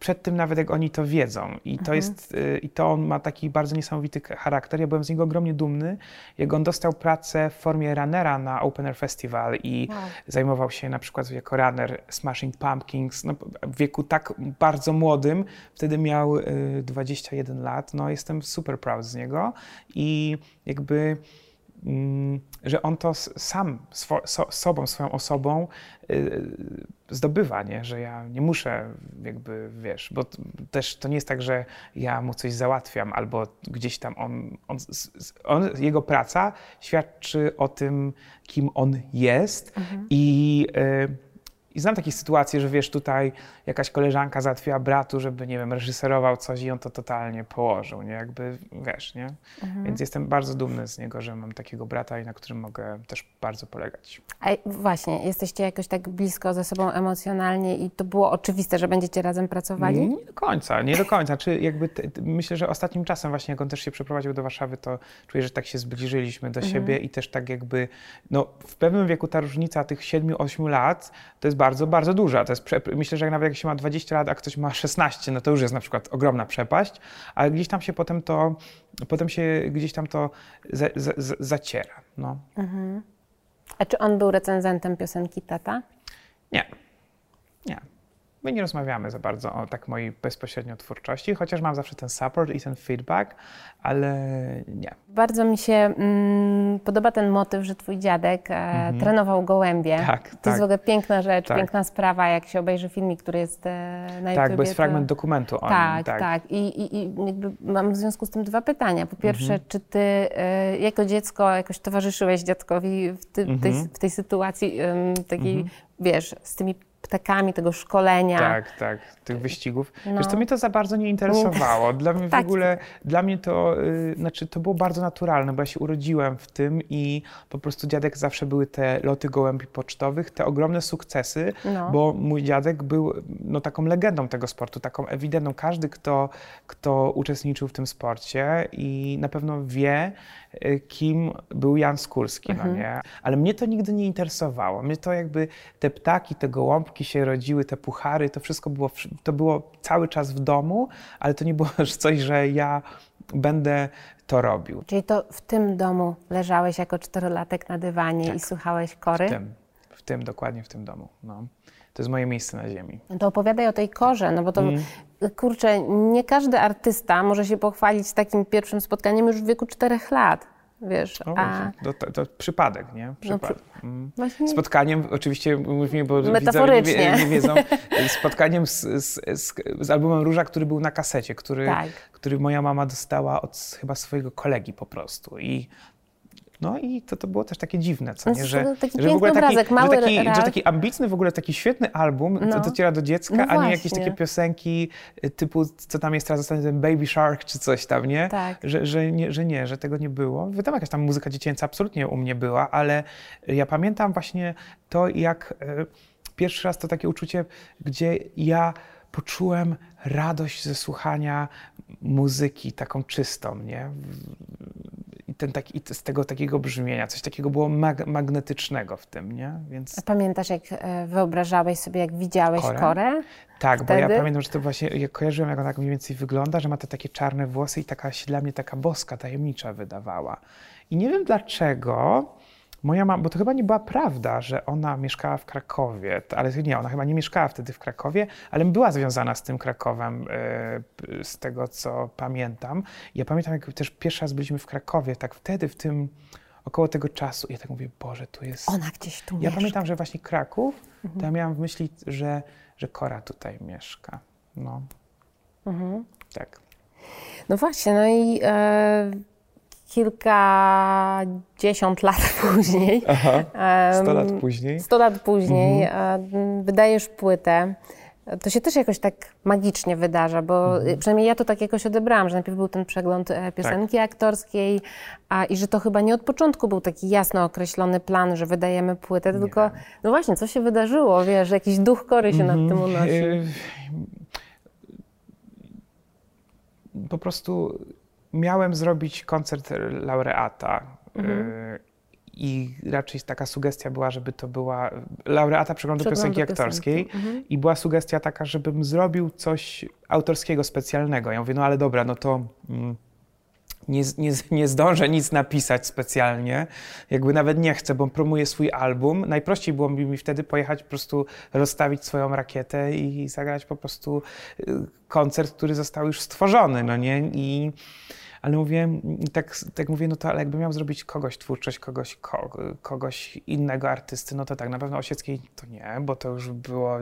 [SPEAKER 2] przed tym nawet jak oni to wiedzą. I to mhm. jest, y, i to on ma taki bardzo niesamowity charakter. Ja byłem z niego ogromnie dumny, jak on dostał pracę w formie runnera na Open Air Festival i wow. zajmował się na przykład jako runner Smashing Pumpkins, no, w wieku tak bardzo młodym, wtedy miał 21 y, lat, no jestem super proud z niego i jakby że on to sam swo, so, sobą, swoją osobą yy, zdobywa, nie? że ja nie muszę jakby, wiesz, bo też to nie jest tak, że ja mu coś załatwiam albo gdzieś tam on, on, on jego praca świadczy o tym, kim on jest mhm. i yy, i znam takie sytuacje, że wiesz, tutaj jakaś koleżanka załatwiła bratu, żeby, nie wiem, reżyserował coś i on to totalnie położył, nie? Jakby, wiesz, nie? Mhm. Więc jestem bardzo dumny z niego, że mam takiego brata i na którym mogę też bardzo polegać.
[SPEAKER 1] A właśnie, jesteście jakoś tak blisko ze sobą emocjonalnie i to było oczywiste, że będziecie razem pracowali?
[SPEAKER 2] Nie do końca, nie do końca. Czy jakby te, myślę, że ostatnim czasem właśnie, jak on też się przeprowadził do Warszawy, to czuję, że tak się zbliżyliśmy do mhm. siebie i też tak jakby, no w pewnym wieku ta różnica tych 7-8 lat to jest bardzo, bardzo duża. To jest, myślę, że nawet jak się ma 20 lat, a ktoś ma 16, no to już jest na przykład ogromna przepaść, ale gdzieś tam się potem to, potem się gdzieś tam to za, za, zaciera. No. Mhm.
[SPEAKER 1] A czy on był recenzentem piosenki Tata?
[SPEAKER 2] Nie. Nie. My nie rozmawiamy za bardzo o tak mojej bezpośrednio twórczości, chociaż mam zawsze ten support i ten feedback, ale nie.
[SPEAKER 1] Bardzo mi się mm, podoba ten motyw, że twój dziadek e, mm -hmm. trenował gołębie.
[SPEAKER 2] Tak,
[SPEAKER 1] to
[SPEAKER 2] tak.
[SPEAKER 1] jest w ogóle piękna rzecz, tak. piękna sprawa, jak się obejrzy filmik, który jest e, na
[SPEAKER 2] Tak, bo jest fragment dokumentu o
[SPEAKER 1] tak,
[SPEAKER 2] nim. Tak,
[SPEAKER 1] tak. I, i, i mam w związku z tym dwa pytania. Po pierwsze, mm -hmm. czy ty e, jako dziecko jakoś towarzyszyłeś dziadkowi w, ty, mm -hmm. tej, mhm. w tej sytuacji takiej, mhm. wiesz, z tymi ptakami tego szkolenia.
[SPEAKER 2] Tak, tak, tych wyścigów. No. Wiesz, to mnie to za bardzo nie interesowało. Dla mnie w tak. ogóle, dla mnie to, y, znaczy to było bardzo naturalne, bo ja się urodziłem w tym i po prostu dziadek zawsze były te loty gołębi pocztowych, te ogromne sukcesy, no. bo mój dziadek był no, taką legendą tego sportu, taką ewidentną. Każdy, kto, kto uczestniczył w tym sporcie i na pewno wie, kim był Jan Skórski, no mhm. no nie? Ale mnie to nigdy nie interesowało. Mnie to jakby te ptaki, te gołąbki, się rodziły, te puchary, to wszystko było, to było cały czas w domu, ale to nie było coś, że ja będę to robił.
[SPEAKER 1] Czyli to w tym domu leżałeś jako czterolatek na dywanie tak. i słuchałeś kory?
[SPEAKER 2] W tym, w tym, dokładnie w tym domu. No. To jest moje miejsce na ziemi.
[SPEAKER 1] No to opowiadaj o tej korze, no bo to, mm. Kurczę, nie każdy artysta może się pochwalić takim pierwszym spotkaniem już w wieku czterech lat. Wiesz,
[SPEAKER 2] a... to, to, to, przypadek, nie? No, przypadek. No, mm. Spotkaniem, oczywiście mówimy, bo
[SPEAKER 1] Metaforycznie.
[SPEAKER 2] Nie, nie, wiedzą, spotkaniem z, z, z, z, albumem Róża, który był na kasecie, który, tak. który moja mama dostała od chyba swojego kolegi po prostu. I no i to, to było też takie dziwne, co nie? Że,
[SPEAKER 1] taki że w ogóle taki, obrazek, mały
[SPEAKER 2] że taki, że taki ambitny, w ogóle taki świetny album no. dociera do dziecka, no a nie jakieś takie piosenki y, typu, co tam jest teraz ostatnio, ten Baby Shark czy coś tam, nie? Tak. Że, że, nie, że nie, że tego nie było. Wiadomo, jakaś tam muzyka dziecięca absolutnie u mnie była, ale ja pamiętam właśnie to, jak e, pierwszy raz to takie uczucie, gdzie ja poczułem radość ze słuchania muzyki taką czystą, nie? Ten taki, z tego takiego brzmienia, coś takiego było mag magnetycznego w tym, nie?
[SPEAKER 1] Więc... A pamiętasz, jak e, wyobrażałeś sobie, jak widziałeś Korę? Korę?
[SPEAKER 2] Tak, Wtedy? bo ja pamiętam, że to właśnie, jak kojarzyłem, jak ona tak mniej więcej wygląda, że ma te takie czarne włosy i taka się dla mnie taka boska, tajemnicza wydawała. I nie wiem dlaczego, Moja mama, bo to chyba nie była prawda, że ona mieszkała w Krakowie, ale nie, ona chyba nie mieszkała wtedy w Krakowie, ale była związana z tym Krakowem, e, z tego co pamiętam. Ja pamiętam, jak też pierwszy raz byliśmy w Krakowie, tak wtedy, w tym, około tego czasu, ja tak mówię, Boże, tu jest...
[SPEAKER 1] Ona gdzieś tu
[SPEAKER 2] Ja
[SPEAKER 1] mieszka.
[SPEAKER 2] pamiętam, że właśnie Kraków, mhm. to ja miałam w myśli, że, że Kora tutaj mieszka. No. Mhm. Tak.
[SPEAKER 1] No właśnie, no i... E kilkadziesiąt lat później.
[SPEAKER 2] Aha, 100 lat później.
[SPEAKER 1] 100 lat później mhm. wydajesz płytę. To się też jakoś tak magicznie wydarza, bo mhm. przynajmniej ja to tak jakoś odebrałam, że najpierw był ten przegląd e, piosenki tak. aktorskiej, a i że to chyba nie od początku był taki jasno określony plan, że wydajemy płytę, nie. tylko no właśnie, co się wydarzyło, wiesz, że jakiś duch kory się mhm. nad tym unosi. Y,
[SPEAKER 2] po prostu miałem zrobić koncert laureata. Mhm. Y, I raczej taka sugestia była, żeby to była laureata przeglądu, przeglądu piosenki aktorskiej. Mhm. I była sugestia taka, żebym zrobił coś autorskiego, specjalnego. Ja mówię, no ale dobra, no to. Mm, nie, nie, nie zdążę nic napisać specjalnie, jakby nawet nie chcę, bo promuję swój album. Najprościej byłoby mi wtedy pojechać po prostu rozstawić swoją rakietę i zagrać po prostu y, koncert, który został już stworzony, no nie? I ale mówię, tak, tak mówię, no to ale jakbym miał zrobić kogoś twórczość, kogoś, ko, kogoś innego artysty, no to tak, na pewno Osieckiej to nie, bo to już było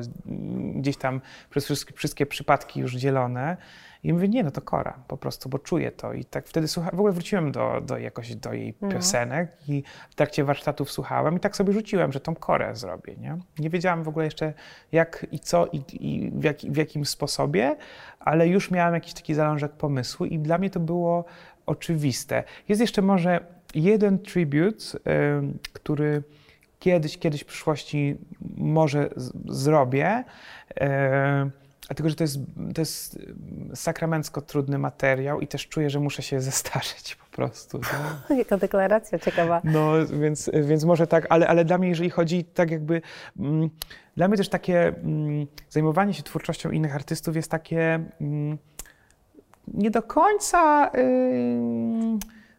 [SPEAKER 2] gdzieś tam przez wszystkie, wszystkie przypadki już dzielone. I mówię, nie, no to Kora, po prostu, bo czuję to. I tak wtedy słucha, w ogóle wróciłem do, do jakoś do jej no. piosenek i w trakcie warsztatów słuchałem i tak sobie rzuciłem, że tą Korę zrobię, nie? Nie wiedziałam w ogóle jeszcze jak i co i, i w, jak, w jakim sposobie, ale już miałem jakiś taki zalążek pomysłu i dla mnie to było oczywiste. Jest jeszcze może jeden tribute, y, który kiedyś, kiedyś w przyszłości może z, zrobię. Y, Dlatego, że to jest, to jest sakramencko trudny materiał i też czuję, że muszę się zestarzeć po prostu.
[SPEAKER 1] No. Jaka deklaracja ciekawa.
[SPEAKER 2] No, więc, więc może tak, ale, ale dla mnie, jeżeli chodzi tak jakby... Mm, dla mnie też takie mm, zajmowanie się twórczością innych artystów jest takie mm, nie do końca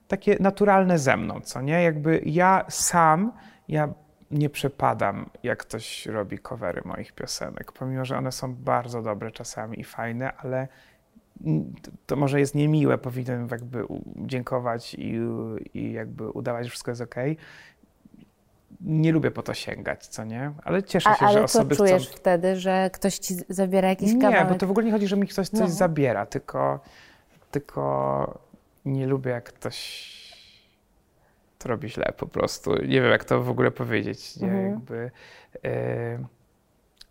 [SPEAKER 2] takie naturalne ze mną, co nie? Jakby ja sam, ja nie przepadam, jak ktoś robi covery moich piosenek, pomimo, że one są bardzo dobre czasami i fajne, ale to może jest niemiłe, powinienem jakby dziękować i, i jakby udawać, że wszystko jest ok. Nie lubię po to sięgać, co nie? Ale cieszę się,
[SPEAKER 1] A,
[SPEAKER 2] że osoby
[SPEAKER 1] chcą... Ale co czujesz wtedy, że ktoś ci zabiera jakiś
[SPEAKER 2] nie,
[SPEAKER 1] kawałek?
[SPEAKER 2] Nie, bo to w ogóle nie chodzi, że mi ktoś coś no. zabiera, tylko, tylko nie lubię, jak ktoś to robi źle po prostu. Nie wiem, jak to w ogóle powiedzieć. Nie? Mhm. Jakby, e,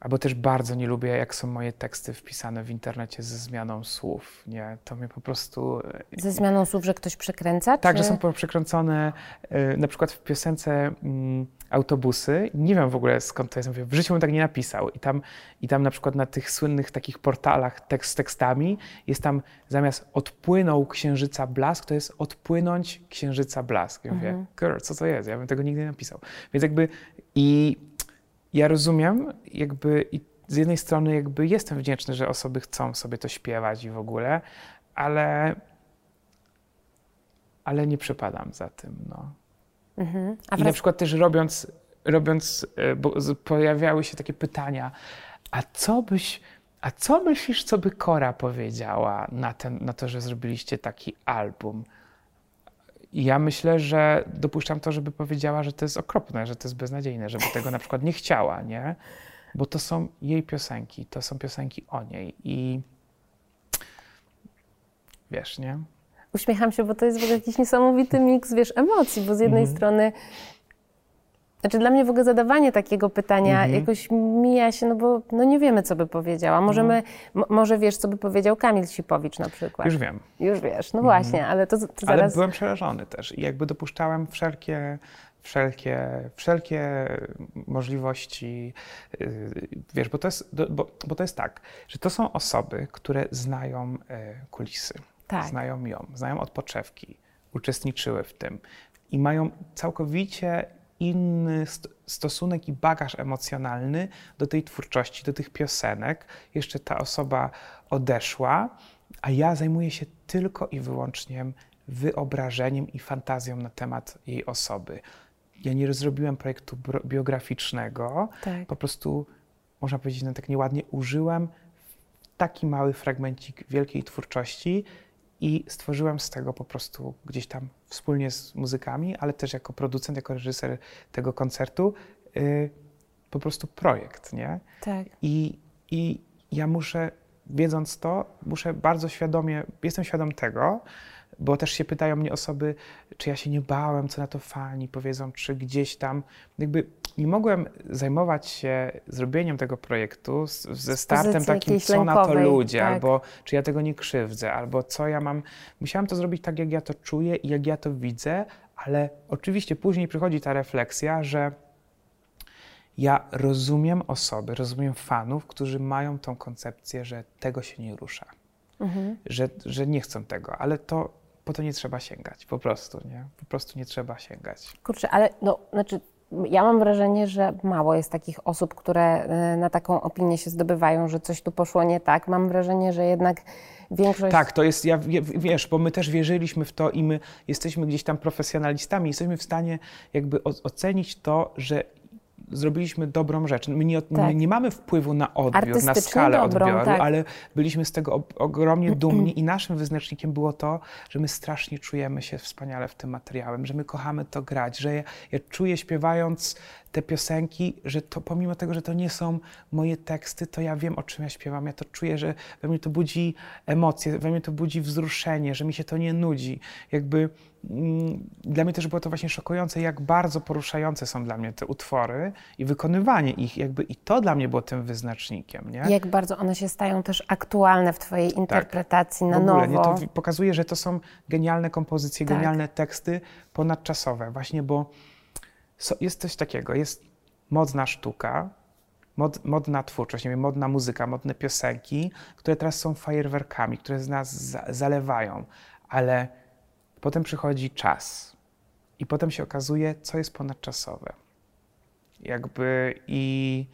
[SPEAKER 2] albo też bardzo nie lubię, jak są moje teksty wpisane w internecie ze zmianą słów. Nie, to mnie po prostu.
[SPEAKER 1] E, ze zmianą słów, że ktoś przekręca?
[SPEAKER 2] Tak, czy... że są przekręcone. E, na przykład w piosence. Mm, autobusy. Nie wiem w ogóle skąd to jest. Mówię, w życiu bym tak nie napisał. I tam, I tam na przykład na tych słynnych takich portalach tekst z tekstami jest tam zamiast odpłynął księżyca blask, to jest odpłynąć księżyca blask. Ja mówię, mhm. girl, co to jest? Ja bym tego nigdy nie napisał. Więc jakby i ja rozumiem jakby i z jednej strony jakby jestem wdzięczny, że osoby chcą sobie to śpiewać i w ogóle, ale ale nie przepadam za tym. No. Mhm. I na przykład też robiąc, robiąc e, bo pojawiały się takie pytania, a co byś, a co myślisz, co by Kora powiedziała na, ten, na to, że zrobiliście taki album? I ja myślę, że dopuszczam to, żeby powiedziała, że to jest okropne, że to jest beznadziejne, żeby tego na przykład nie chciała, nie? Bo to są jej piosenki, to są piosenki o niej i wiesz, nie?
[SPEAKER 1] Uśmiecham się, bo to jest w ogóle jakiś niesamowity miks, wiesz, emocji, bo z jednej mhm. strony znaczy dla mnie w ogóle zadawanie takiego pytania mhm. jakoś mija się, no bo no nie wiemy, co by powiedziała. Możemy, no. może wiesz, co by powiedział Kamil Sipowicz na przykład.
[SPEAKER 2] Już wiem.
[SPEAKER 1] Już wiesz, no mhm. właśnie, ale to, to zaraz...
[SPEAKER 2] Ale byłem przerażony też i jakby dopuszczałem wszelkie wszelkie, wszelkie możliwości, y, wiesz, bo to, jest, bo, bo to jest tak, że to są osoby, które znają y, kulisy, tak. znają ją, znają od podszewki, uczestniczyły w tym i mają całkowicie inny stosunek i bagaż emocjonalny do tej twórczości, do tych piosenek. Jeszcze ta osoba odeszła, a ja zajmuję się tylko i wyłącznie wyobrażeniem i fantazją na temat jej osoby. Ja nie zrobiłem projektu biograficznego, tak. po prostu, można powiedzieć, no tak nieładnie, użyłem taki mały fragmencik wielkiej twórczości i stworzyłem z tego po prostu gdzieś tam wspólnie z muzykami, ale też jako producent, jako reżyser tego koncertu, yy, po prostu projekt, nie?
[SPEAKER 1] Tak.
[SPEAKER 2] I, I ja muszę, wiedząc to, muszę bardzo świadomie, jestem świadom tego, bo też się pytają mnie osoby, czy ja się nie bałem, co na to fani powiedzą, czy gdzieś tam. Jakby nie mogłem zajmować się zrobieniem tego projektu ze startem takim, co na to ludzie, tak. albo czy ja tego nie krzywdzę, albo co ja mam. Musiałam to zrobić tak, jak ja to czuję i jak ja to widzę, ale oczywiście później przychodzi ta refleksja, że ja rozumiem osoby, rozumiem fanów, którzy mają tą koncepcję, że tego się nie rusza. Mhm. Że, że nie chcą tego, ale to po to nie trzeba sięgać, po prostu, nie? Po prostu nie trzeba sięgać.
[SPEAKER 1] Kurczę, ale no, znaczy ja mam wrażenie, że mało jest takich osób, które e, na taką opinię się zdobywają, że coś tu poszło nie tak. Mam wrażenie, że jednak większość...
[SPEAKER 2] Tak, to jest, ja, wiesz, bo my też wierzyliśmy w to i my jesteśmy gdzieś tam profesjonalistami, jesteśmy w stanie jakby ocenić to, że zrobiliśmy dobrą rzecz. My nie, tak. my nie mamy wpływu na odbiór, na skalę dobrą, odbioru, tak. ale byliśmy z tego ogromnie dumni i naszym wyznacznikiem było to, że my strasznie czujemy się wspaniale w tym materiałem, że my kochamy to grać, że ja, ja czuję śpiewając te piosenki, że to pomimo tego, że to nie są moje teksty, to ja wiem, o czym ja śpiewam. Ja to czuję, że we mnie to budzi emocje, we mnie to budzi wzruszenie, że mi się to nie nudzi. Jakby dla mnie też było to właśnie szokujące, jak bardzo poruszające są dla mnie te utwory i wykonywanie ich, jakby i to dla mnie było tym wyznacznikiem. Nie?
[SPEAKER 1] Jak bardzo one się stają też aktualne w Twojej tak. interpretacji tak. na
[SPEAKER 2] w ogóle,
[SPEAKER 1] nowo.
[SPEAKER 2] Nie, to pokazuje, że to są genialne kompozycje, tak. genialne teksty ponadczasowe, właśnie bo jest coś takiego, jest modna sztuka, mod, modna twórczość, nie wiem, modna muzyka, modne piosenki, które teraz są fajerwerkami, które z nas za, zalewają, ale potem przychodzi czas i potem się okazuje, co jest ponadczasowe. Jakby i,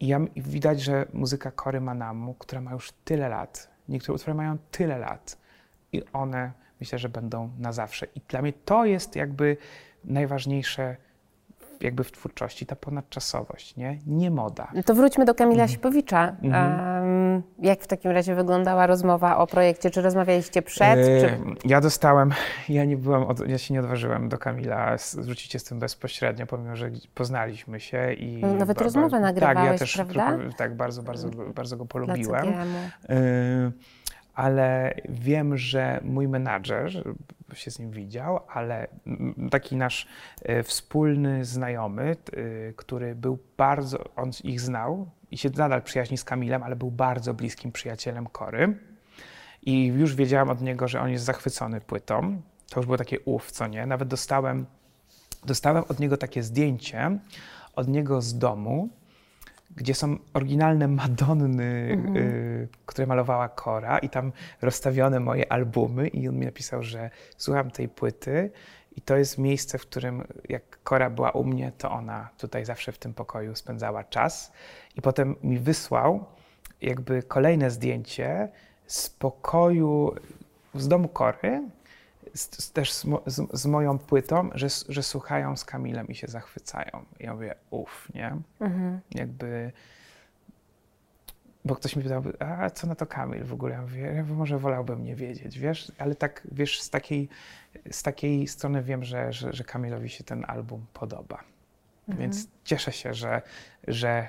[SPEAKER 2] i ja, widać, że muzyka Kory Manamu, która ma już tyle lat, niektóre utwory mają tyle lat i one myślę, że będą na zawsze. I dla mnie to jest jakby najważniejsze jakby w twórczości, ta ponadczasowość, nie? Nie moda.
[SPEAKER 1] To wróćmy do Kamila mhm. Sipowicza. Um, jak w takim razie wyglądała rozmowa o projekcie? Czy rozmawialiście przed? Yy, czy...
[SPEAKER 2] Ja dostałem, ja nie byłem, ja się nie odważyłem do Kamila zwrócić się z tym bezpośrednio, pomimo, że poznaliśmy się i...
[SPEAKER 1] No, nawet ba, rozmowę nagrywałeś, tak, ja też, prawda?
[SPEAKER 2] Tak, bardzo, bardzo, bardzo go polubiłem. Yy, ale wiem, że mój menadżer się z nim widział, ale taki nasz e, wspólny znajomy, który był bardzo, on ich znał i się nadal przyjaźni z Kamilem, ale był bardzo bliskim przyjacielem Kory. I już wiedziałam od niego, że on jest zachwycony płytą. To już było takie ów, co nie. Nawet dostałem, dostałem od niego takie zdjęcie od niego z domu, gdzie są oryginalne Madonny, mhm. y, które malowała Kora i tam rozstawione moje albumy i on mi napisał, że słucham tej płyty i to jest miejsce, w którym jak Kora była u mnie, to ona tutaj zawsze w tym pokoju spędzała czas i potem mi wysłał jakby kolejne zdjęcie z pokoju, z domu Kory, z, też z, z, z, moją płytą, że, że słuchają z Kamilem i się zachwycają. I ja mówię, uff, nie? Mhm. Jakby bo ktoś mi pytał, a co na to Kamil w ogóle? Ja mówię, ja może wolałbym nie wiedzieć, wiesz? Ale tak, wiesz, z takiej, z takiej strony wiem, że, że, że Kamilowi się ten album podoba. Mhm. Więc cieszę się, że, że,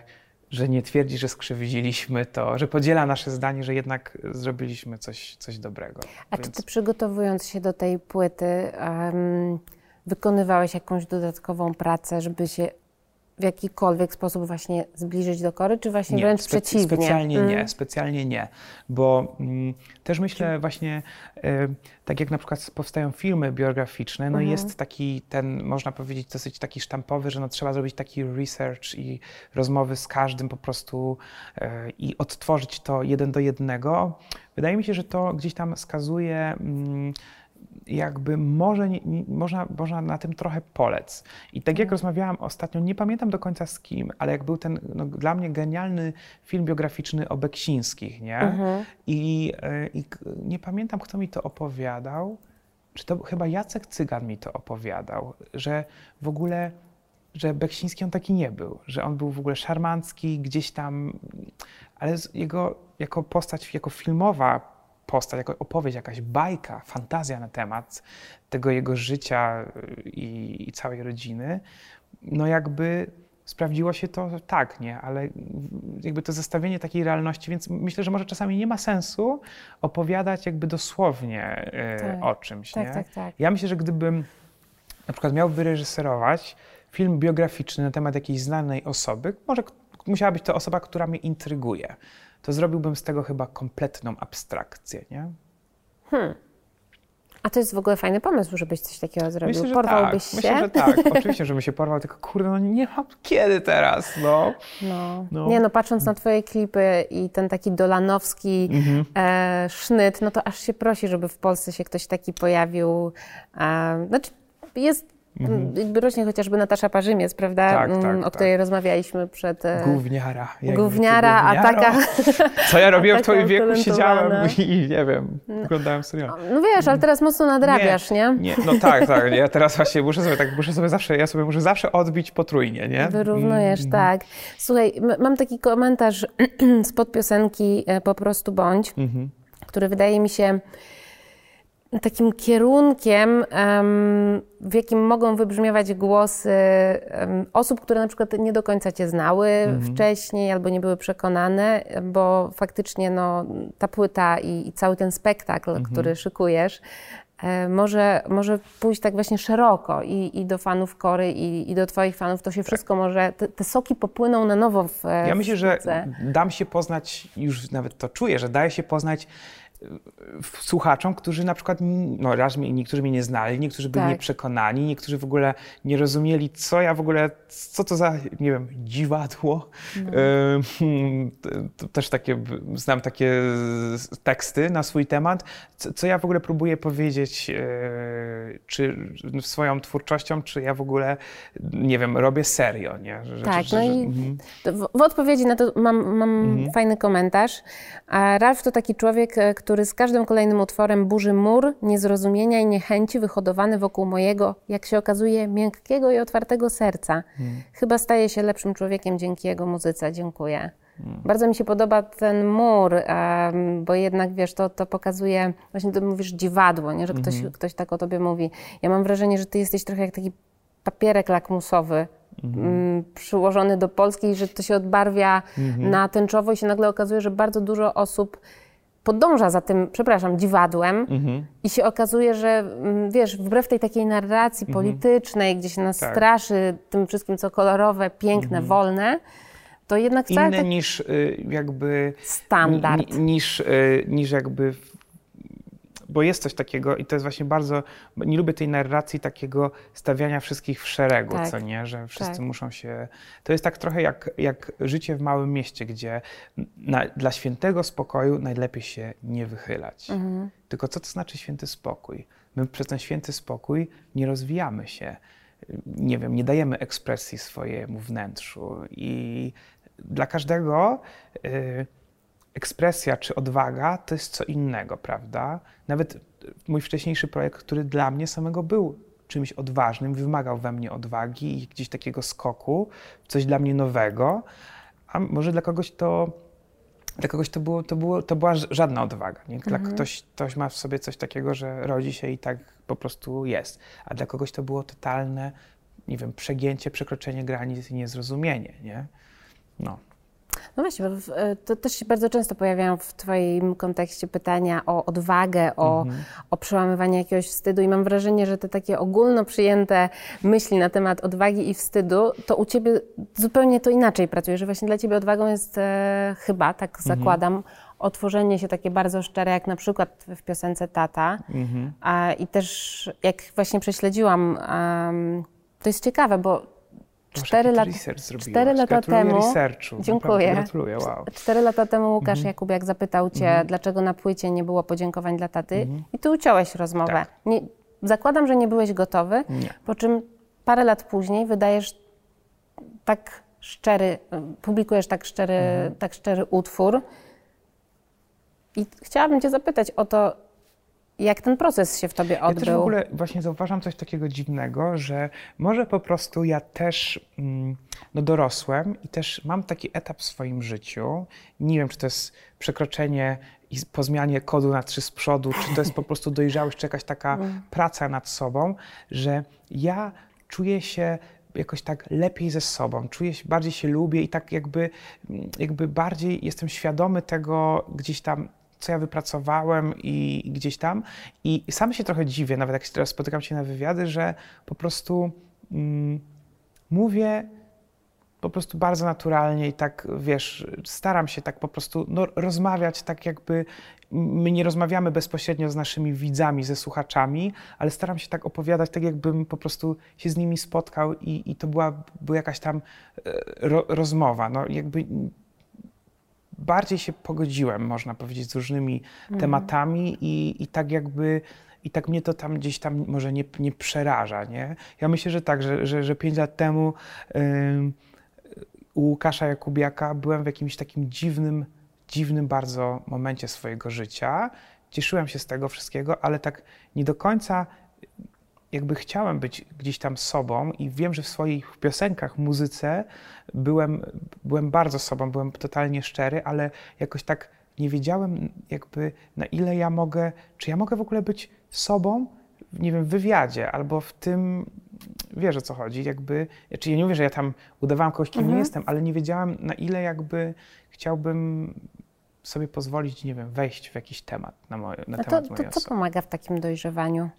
[SPEAKER 2] że nie twierdzi, że skrzywdziliśmy to, że podziela nasze zdanie, że jednak zrobiliśmy coś, coś dobrego.
[SPEAKER 1] A Więc... czy ty przygotowując się do tej płyty, um, wykonywałeś jakąś dodatkową pracę, żeby się w jakikolwiek sposób właśnie zbliżyć do kory, czy właśnie nie, wręcz spe przeciwnie?
[SPEAKER 2] Specjalnie mm. nie, specjalnie nie, bo mm, też myślę właśnie, y, tak jak na przykład powstają filmy biograficzne, no mm. jest taki ten, można powiedzieć, dosyć taki sztampowy, że no trzeba zrobić taki research i rozmowy z każdym po prostu y, i odtworzyć to jeden do jednego. Wydaje mi się, że to gdzieś tam skazuje mm, jakby może nie, nie, można, można na tym trochę polec. I tak jak mhm. rozmawiałam ostatnio, nie pamiętam do końca z kim, ale jak był ten no, dla mnie genialny film biograficzny o Beksińskich, nie? Mhm. I, e, I nie pamiętam, kto mi to opowiadał, czy to chyba Jacek Cygan mi to opowiadał, że w ogóle że Beksiński on taki nie był, że on był w ogóle szarmancki, gdzieś tam, ale jego jako postać, jako filmowa postać, jako opowieść, jakaś bajka, fantazja na temat tego jego życia y, i, i całej rodziny, no jakby sprawdziło się to tak, nie, ale jakby to zestawienie takiej realności, więc myślę, że może czasami nie ma sensu opowiadać jakby dosłownie y, tak. o czymś, tak, nie? Tak, tak. Ja myślę, że gdybym na przykład miał wyreżyserować film biograficzny na temat jakiejś znanej osoby, może musiała być to osoba, która mnie intryguje to zrobiłbym z tego chyba kompletną abstrakcję, nie? Hmm.
[SPEAKER 1] A to jest w ogóle fajny pomysł, żebyś coś takiego zrobił.
[SPEAKER 2] Myślę, że
[SPEAKER 1] Porwałbyś
[SPEAKER 2] tak.
[SPEAKER 1] się?
[SPEAKER 2] Myślę, że tak. Oczywiście, żebym się porwał, tylko kurde, no nie mam kiedy teraz, no. no.
[SPEAKER 1] no. Nie no, patrząc na twoje klipy i ten taki dolanowski mhm. e, sznyt, no to aż się prosi, żeby w Polsce się ktoś taki pojawił. E, znaczy jest Mhm. Rośnie chociażby Natasza Parzymiec, prawda? Tak, tak, mm, o której tak. rozmawialiśmy przed...
[SPEAKER 2] E, gówniara.
[SPEAKER 1] Gówniara, a taka...
[SPEAKER 2] Co ja robiłem w twoim wieku? Siedziałem i nie wiem, oglądałem serial.
[SPEAKER 1] No wiesz, ale teraz mocno nadrabiasz, nie?
[SPEAKER 2] nie? No tak, tak. Ja teraz właśnie muszę sobie tak, muszę sobie zawsze, ja sobie muszę zawsze odbić potrójnie, nie?
[SPEAKER 1] Wyrównujesz, mm. tak. Słuchaj, mam taki komentarz spod piosenki e, Po prostu bądź, mhm. który wydaje mi się takim kierunkiem, w jakim mogą wybrzmiewać głosy osób, które na przykład nie do końca Cię znały mhm. wcześniej albo nie były przekonane, bo faktycznie no, ta płyta i, i cały ten spektakl, mhm. który szykujesz, e, może, może pójść tak właśnie szeroko i, i do fanów Kory, i, i do Twoich fanów. To się tak. wszystko może, te, te, soki popłyną na nowo w
[SPEAKER 2] Ja myślę, że dam się poznać, już nawet to czuję, że daje się poznać słuchaczom, którzy na przykład, no raz mnie, niektórzy mnie nie znali, niektórzy byli tak. nieprzekonani, niektórzy w ogóle nie rozumieli, co ja w ogóle, co to za, nie wiem, dziwadło. No. to też takie, znam takie teksty na swój temat, co, co ja w ogóle próbuję powiedzieć, e, czy swoją twórczością, czy ja w ogóle, nie wiem, robię serio, nie?
[SPEAKER 1] Że, tak, że, no że, i mhm. w, w, odpowiedzi na to mam, mam mhm. fajny komentarz. A Ralf to taki człowiek, e, który z każdym kolejnym utworem burzy mur niezrozumienia i niechęci wyhodowany wokół mojego, jak się okazuje, miękkiego i otwartego serca. Hmm. Chyba staje się lepszym człowiekiem dzięki jego muzyce. Dziękuję. Hmm. Bardzo mi się podoba ten mur, bo jednak wiesz, to, to pokazuje, właśnie ty mówisz dziwadło, nie? że ktoś, hmm. ktoś tak o tobie mówi. Ja mam wrażenie, że ty jesteś trochę jak taki papierek lakmusowy, mhm. przyłożony do Polski i że to się odbarwia mhm. na tęczowo i się nagle okazuje, że bardzo dużo osób podąża za tym, przepraszam, dziwadłem mhm. i się okazuje, że mm, wiesz, wbrew tej takiej narracji mhm. politycznej, gdzie się nas tak. straszy tym wszystkim, co kolorowe, piękne, mhm. wolne, to jednak.
[SPEAKER 2] Inne tak... niż y, jakby...
[SPEAKER 1] Standard.
[SPEAKER 2] Niż, y, niż jakby bo jest coś takiego i to jest właśnie bardzo, nie lubię tej narracji takiego stawiania wszystkich w szeregu, tak. co nie, że wszyscy tak. muszą się, to jest tak trochę jak, jak życie w małym mieście, gdzie na, dla świętego spokoju najlepiej się nie wychylać. Mhm. Tylko co to znaczy święty spokój? My przez ten święty spokój nie rozwijamy się, nie wiem, nie dajemy ekspresji swojemu wnętrzu i dla każdego yy, ekspresja czy odwaga to jest co innego, prawda? Nawet mój wcześniejszy projekt, który dla mnie samego był czymś odważnym, wymagał we mnie odwagi i gdzieś takiego skoku, coś dla mnie nowego, a może dla kogoś to dla kogoś to, było, to, było, to była żadna odwaga. Nie? Dla mhm. ktoś, ktoś ma w sobie coś takiego, że rodzi się i tak po prostu jest. A dla kogoś to było totalne, nie wiem, przegięcie, przekroczenie granic i niezrozumienie. Nie? No.
[SPEAKER 1] No właśnie, bo e, to też się bardzo często pojawiają w Twoim kontekście pytania o odwagę, o, mhm. o przełamywanie jakiegoś wstydu i mam wrażenie, że te takie ogólno przyjęte myśli na temat odwagi i wstydu, to u Ciebie zupełnie to inaczej pracuje, że właśnie dla Ciebie odwagą jest e, chyba, tak mhm. zakładam, otworzenie się takie bardzo szczere, jak na przykład w piosence Tata. Mhm. A, I też jak właśnie prześledziłam, um, to jest ciekawe, bo
[SPEAKER 2] Cztery, lat, cztery lata temu.
[SPEAKER 1] Researchu. Dziękuję. Gratuluję, wow. Cztery lata temu Łukasz mhm. Jakubiak zapytał Cię, mhm. dlaczego na płycie nie było podziękowań dla taty, mhm. i Ty uciąłeś rozmowę. Tak. Nie, zakładam, że nie byłeś gotowy, nie. po czym parę lat później wydajesz tak szczery, publikujesz tak szczery, mhm. tak szczery utwór. I chciałabym Cię zapytać o to, jak ten proces się w tobie odbył?
[SPEAKER 2] Ja też w ogóle właśnie zauważam coś takiego dziwnego, że może po prostu ja też mm, no dorosłem i też mam taki etap w swoim życiu. Nie wiem, czy to jest przekroczenie i po zmianie kodu na trzy z przodu, czy to jest po prostu dojrzałość, czy jakaś taka mm. praca nad sobą, że ja czuję się jakoś tak lepiej ze sobą, czuję się, bardziej się lubię i tak jakby, jakby bardziej jestem świadomy tego gdzieś tam, co ja wypracowałem i, i, gdzieś tam. I sam się trochę dziwię, nawet jak teraz spotykam się na wywiady, że po prostu mm, mówię po prostu bardzo naturalnie i tak, wiesz, staram się tak po prostu no, rozmawiać tak jakby, my nie rozmawiamy bezpośrednio z naszymi widzami, ze słuchaczami, ale staram się tak opowiadać, tak jakbym po prostu się z nimi spotkał i, i to była, była jakaś tam e, ro, rozmowa. No jakby bardziej się pogodziłem, można powiedzieć, z różnymi mhm. tematami i, i tak jakby i tak mnie to tam gdzieś tam może nie, nie przeraża, nie? Ja myślę, że tak, że, że, że pięć lat temu yy, u Łukasza Jakubiaka byłem w jakimś takim dziwnym, dziwnym bardzo momencie swojego życia. Cieszyłem się z tego wszystkiego, ale tak nie do końca jakby chciałem być gdzieś tam sobą i wiem, że w swoich piosenkach, muzyce byłem, byłem bardzo sobą, byłem totalnie szczery, ale jakoś tak nie wiedziałem jakby na ile ja mogę, czy ja mogę w ogóle być sobą, nie wiem, w wywiadzie albo w tym, wiesz o co chodzi, jakby, znaczy ja nie mówię, że ja tam udawałem kogoś, kim mhm. nie jestem, ale nie wiedziałem na ile jakby chciałbym sobie pozwolić, nie wiem, wejść w jakiś temat na, moje, na temat
[SPEAKER 1] to, mojej to, co pomaga w takim dojrzewaniu?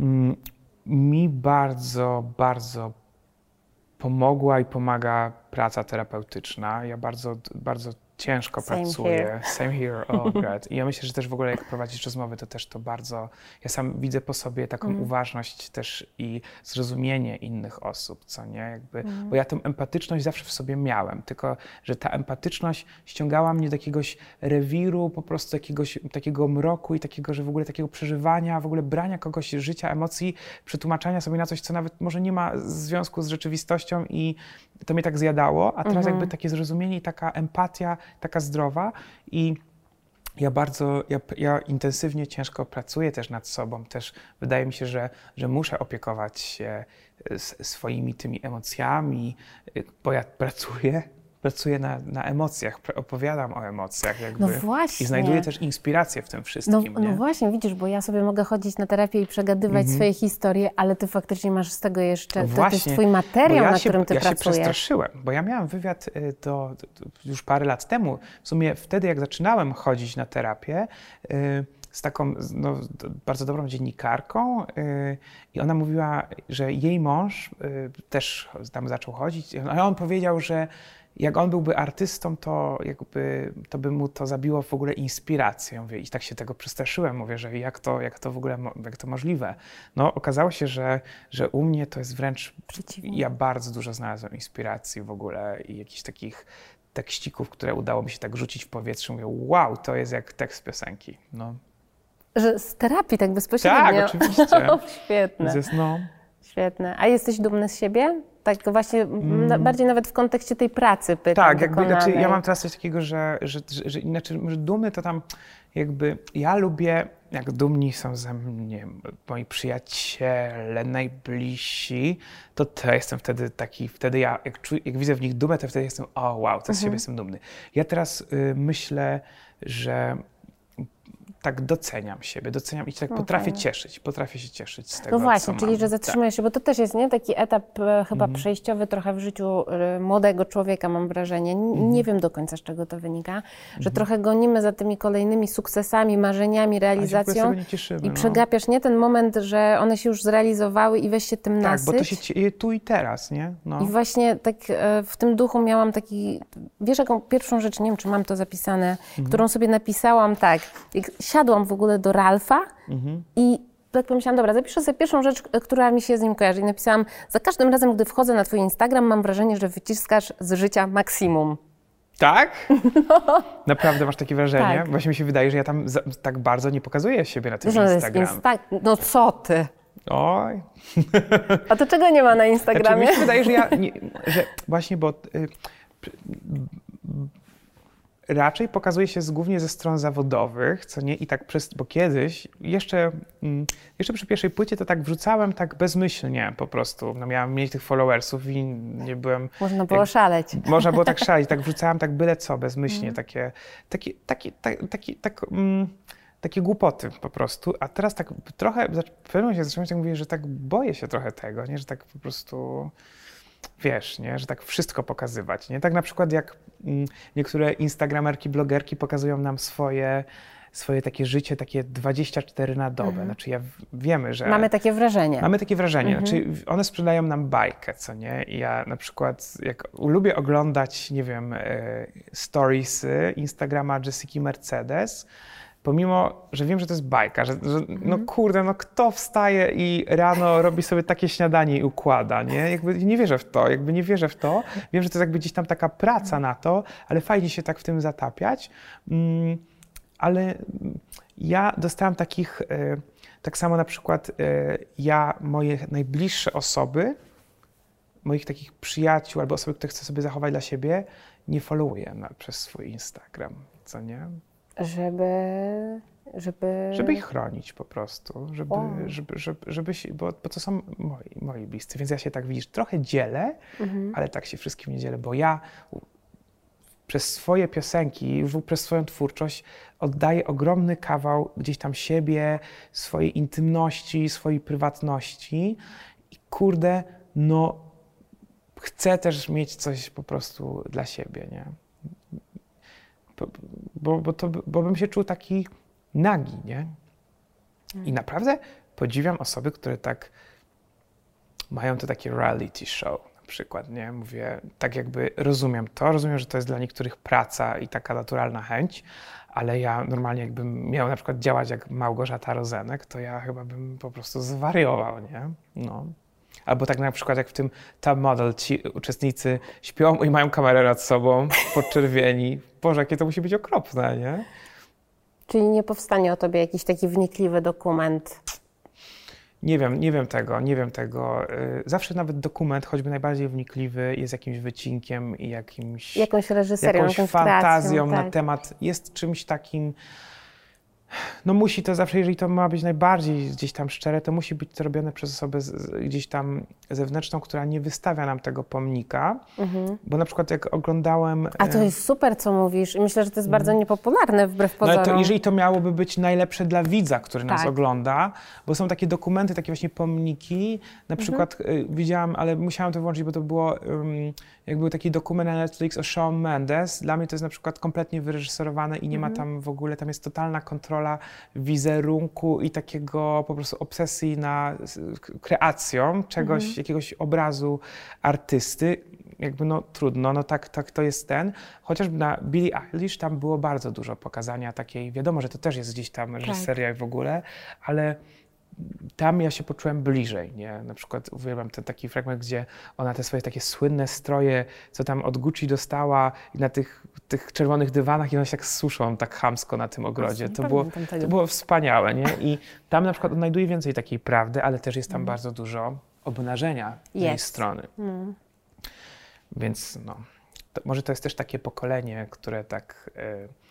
[SPEAKER 2] Mm, mi bardzo, bardzo pomogła i pomaga praca terapeutyczna. Ja bardzo, bardzo ciężko Same pracuję. Here. Same here, oh God. I ja myślę, że też w ogóle jak prowadzisz rozmowy, to też to bardzo, ja sam widzę po sobie taką mm. uważność też i zrozumienie innych osób, co nie? Jakby, mm. Bo ja tę empatyczność zawsze w sobie miałem, tylko że ta empatyczność ściągała mnie do jakiegoś rewiru, po prostu jakiegoś takiego mroku i takiego, że w ogóle takiego przeżywania, w ogóle brania kogoś życia, emocji, przetłumaczania sobie na coś, co nawet może nie ma związku z rzeczywistością i to mnie tak zjadało, a teraz -hmm. jakby takie zrozumienie i taka empatia taka zdrowa i ja bardzo, ja, ja, intensywnie, ciężko pracuję też nad sobą. Też wydaje mi się, że, że muszę opiekować się e, swoimi tymi emocjami, e, bo ja pracuję pracuję na, na emocjach, opowiadam o emocjach jakby. No właśnie. I znajduję też inspirację w tym wszystkim.
[SPEAKER 1] No, no właśnie, widzisz, bo ja sobie mogę chodzić na terapię i przegadywać mm -hmm. swoje historie, ale ty faktycznie masz z tego jeszcze, no to, to, jest twój materiał, ja na się, którym ty
[SPEAKER 2] ja
[SPEAKER 1] pracujesz.
[SPEAKER 2] Ja się przestraszyłem, bo ja miałem wywiad y, do, do, już parę lat temu. W sumie wtedy, jak zaczynałem chodzić na terapię, y, z taką no, bardzo dobrą dziennikarką y, i ona mówiła, że jej mąż też tam zaczął chodzić, ale on powiedział, że jak on byłby artystą, to jakby to by mu to zabiło w ogóle inspirację. Mówię, I tak się tego przestraszyłem. Mówię, że jak to, jak to w ogóle, jak to możliwe? No okazało się, że, że u mnie to jest wręcz przeciwnie. Ja bardzo dużo znalazłem inspiracji w ogóle i jakichś takich tekścików, które udało mi się tak rzucić w powietrze. Mówię, wow, to jest jak tekst piosenki. No.
[SPEAKER 1] Że z terapii tak bezpośrednio?
[SPEAKER 2] Tak, oczywiście.
[SPEAKER 1] Świetne.
[SPEAKER 2] Więc, no,
[SPEAKER 1] Świetne. A jesteś dumny z siebie? Tak właśnie, mm. bardziej nawet w kontekście tej pracy pytam.
[SPEAKER 2] Tak, jakby, znaczy, ja mam teraz coś takiego, że, że, że, że inaczej, że dumny to tam jakby, ja lubię, jak dumni są ze mnie moi przyjaciele, najbliżsi, to to jestem wtedy taki, wtedy ja, jak, czuję, jak widzę w nich dumę, to wtedy jestem, o wow, to z mhm. siebie jestem dumny. Ja teraz y, myślę, że tak doceniam siebie, doceniam i tak okay. potrafię cieszyć, potrafię się cieszyć z tego,
[SPEAKER 1] No właśnie, czyli mam. że zatrzymujesz tak. się, bo to też jest nie taki etap e, chyba mm. przejściowy trochę w życiu e, młodego człowieka, mam wrażenie. Mm. Nie wiem do końca, z czego to wynika, mm. że mhm. trochę gonimy za tymi kolejnymi sukcesami, marzeniami, realizacją
[SPEAKER 2] cieszymy,
[SPEAKER 1] i no. przegapiasz nie ten moment, że one się już zrealizowały i weź się tym
[SPEAKER 2] tak,
[SPEAKER 1] nasyć.
[SPEAKER 2] Tak, bo to się dzieje tu i teraz, nie?
[SPEAKER 1] No. I właśnie tak e, w tym duchu miałam taki, wiesz jaką pierwszą rzecz, nie wiem, czy mam to zapisane, mhm. którą sobie napisałam tak, siadłam w ogóle do Ralfa mhm. i tak pomyślałam, dobra, zapiszę sobie pierwszą rzecz, która mi się z nim kojarzy. I napisałam, za każdym razem, gdy wchodzę na twój Instagram, mam wrażenie, że wyciskasz z życia maksimum.
[SPEAKER 2] Tak? No. Naprawdę masz takie wrażenie? Tak. Właśnie mi się wydaje, że ja tam za, tak bardzo nie pokazuję siebie na tym no, Instagramie. Insta
[SPEAKER 1] no co ty?
[SPEAKER 2] Oj.
[SPEAKER 1] A to czego nie ma na Instagramie?
[SPEAKER 2] Znaczy, mi się wydaje, że ja, nie, że właśnie, bo y, raczej pokazuje się z, głównie ze stron zawodowych, co nie? I tak przez, bo kiedyś, jeszcze, mm, jeszcze przy pierwszej płycie to tak wrzucałem tak bezmyślnie po prostu. No miałem mieć tych followersów i nie byłem...
[SPEAKER 1] Można było jak, szaleć.
[SPEAKER 2] Można było tak szaleć, tak wrzucałem tak byle co, bezmyślnie, mm. takie, takie, takie, tak, takie, tak, mm, takie głupoty po prostu. A teraz tak trochę, w pewnym momencie zacząłem tak mówić, że tak boję się trochę tego, nie? Że tak po prostu wiesz, nie? że tak wszystko pokazywać. Nie? Tak na przykład jak mm, niektóre instagramerki, blogerki pokazują nam swoje, swoje takie życie, takie 24 na dobę. Mhm. Znaczy ja wiemy, że...
[SPEAKER 1] Mamy takie wrażenie.
[SPEAKER 2] Mamy takie wrażenie. Mhm. Znaczy one sprzedają nam bajkę, co nie? I ja na przykład jak lubię oglądać, nie wiem, e, storiesy Instagrama Jessica Mercedes, pomimo, że wiem, że to jest bajka, że, że no mhm. kurde, no kto wstaje i rano robi sobie takie śniadanie i układa, nie? Jakby nie wierzę w to, jakby nie wierzę w to. Wiem, że to jest jakby gdzieś tam taka praca na to, ale fajnie się tak w tym zatapiać. Mm, ale ja dostałam takich, e, tak samo na przykład e, ja, moje najbliższe osoby, moich takich przyjaciół albo osoby, które chcę sobie zachować dla siebie, nie followuję na, przez swój Instagram, co nie?
[SPEAKER 1] Żeby, żeby...
[SPEAKER 2] Żeby ich chronić po prostu, żeby, żeby, żeby, żeby się, bo, bo to są moi, moi bliscy, więc ja się tak widzisz, trochę dzielę, mhm. ale tak się wszystkim nie dzielę, bo ja przez swoje piosenki, przez swoją twórczość oddaję ogromny kawał gdzieś tam siebie, swojej intymności, swojej prywatności i kurde, no chcę też mieć coś po prostu dla siebie, nie? Bo, bo, to, bo bym się czuł taki nagi, nie? I mm. naprawdę podziwiam osoby, które tak mają to takie reality show na przykład, nie? Mówię, tak jakby rozumiem to, rozumiem, że to jest dla niektórych praca i taka naturalna chęć, ale ja normalnie jakbym miał na przykład działać jak Małgorzata Rozenek, to ja chyba bym po prostu zwariował, nie? No. Albo tak na przykład jak w tym Top Model ci uczestnicy śpią i mają kamerę nad sobą, podczerwieni. Boże, jakie to musi być okropne, nie?
[SPEAKER 1] Czyli nie powstanie o tobie jakiś taki wnikliwy dokument?
[SPEAKER 2] Nie wiem, nie wiem tego, nie wiem tego. Y, zawsze nawet dokument, choćby najbardziej wnikliwy, jest jakimś wycinkiem i jakimś...
[SPEAKER 1] Jakąś reżyserią,
[SPEAKER 2] jakąś fantazją tak. na temat, jest czymś takim no musi to zawsze, jeżeli to ma być najbardziej gdzieś tam szczere, to musi być to robione przez osobę z, gdzieś tam zewnętrzną, która nie wystawia nam tego pomnika, mhm. bo na przykład jak oglądałem...
[SPEAKER 1] A to jest super, co mówisz i myślę, że to jest bardzo mhm. niepopularne wbrew pozorom.
[SPEAKER 2] No ale to jeżeli to miałoby być najlepsze dla widza, który nas tak. ogląda, bo są takie dokumenty, takie właśnie pomniki, na mhm. przykład y, widziałam, ale musiałam to włączyć, bo to było... Um, jak był taki dokument na Netflix o Shawn Mendes, dla mnie to jest na przykład kompletnie wyreżyserowane i nie ma mhm. tam w ogóle, tam jest totalna kontrola wizerunku i takiego po prostu obsesji na kreacją czegoś, mhm. jakiegoś obrazu artysty. Jakby no trudno, no tak, tak to jest ten. Chociażby na Billie Eilish tam było bardzo dużo pokazania takiej, wiadomo, że to też jest gdzieś tam reżyseria tak. w ogóle, ale tam ja się poczułem bliżej, nie? Na przykład uwielbiam ten taki fragment, gdzie ona te swoje takie słynne stroje, co tam od Gucci dostała i na tych, tych czerwonych dywanach i one się tak suszą tak chamsko na tym ogrodzie. To było, to było wspaniałe, nie? I tam na przykład odnajduję więcej takiej prawdy, ale też jest tam mhm. bardzo dużo obnażenia tej strony. Mm. Więc no, to może to jest też takie pokolenie, które tak y,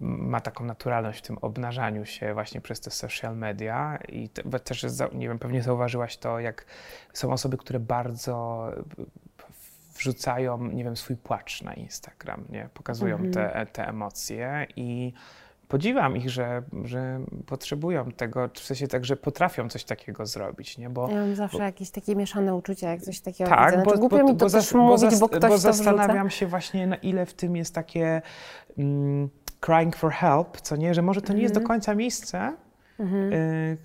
[SPEAKER 2] ma taką naturalność w tym obnażaniu się właśnie przez te social media i te, też, nie wiem, pewnie zauważyłaś to, jak są osoby, które bardzo wrzucają, nie wiem, swój płacz na Instagram, nie? Pokazują mhm. te, te emocje i podziwiam ich, że, że potrzebują tego, w sensie tak, że potrafią coś takiego zrobić, nie?
[SPEAKER 1] Bo, ja mam zawsze bo, jakieś takie mieszane uczucia, jak coś takiego tak, widzę. Znaczy, bo, głupio bo, mi to też bo mówić, bo ktoś
[SPEAKER 2] bo zastanawiam się właśnie, na ile w tym jest takie mm, crying for help, co nie? Że może to nie jest do mhm. końca miejsce, mhm. y,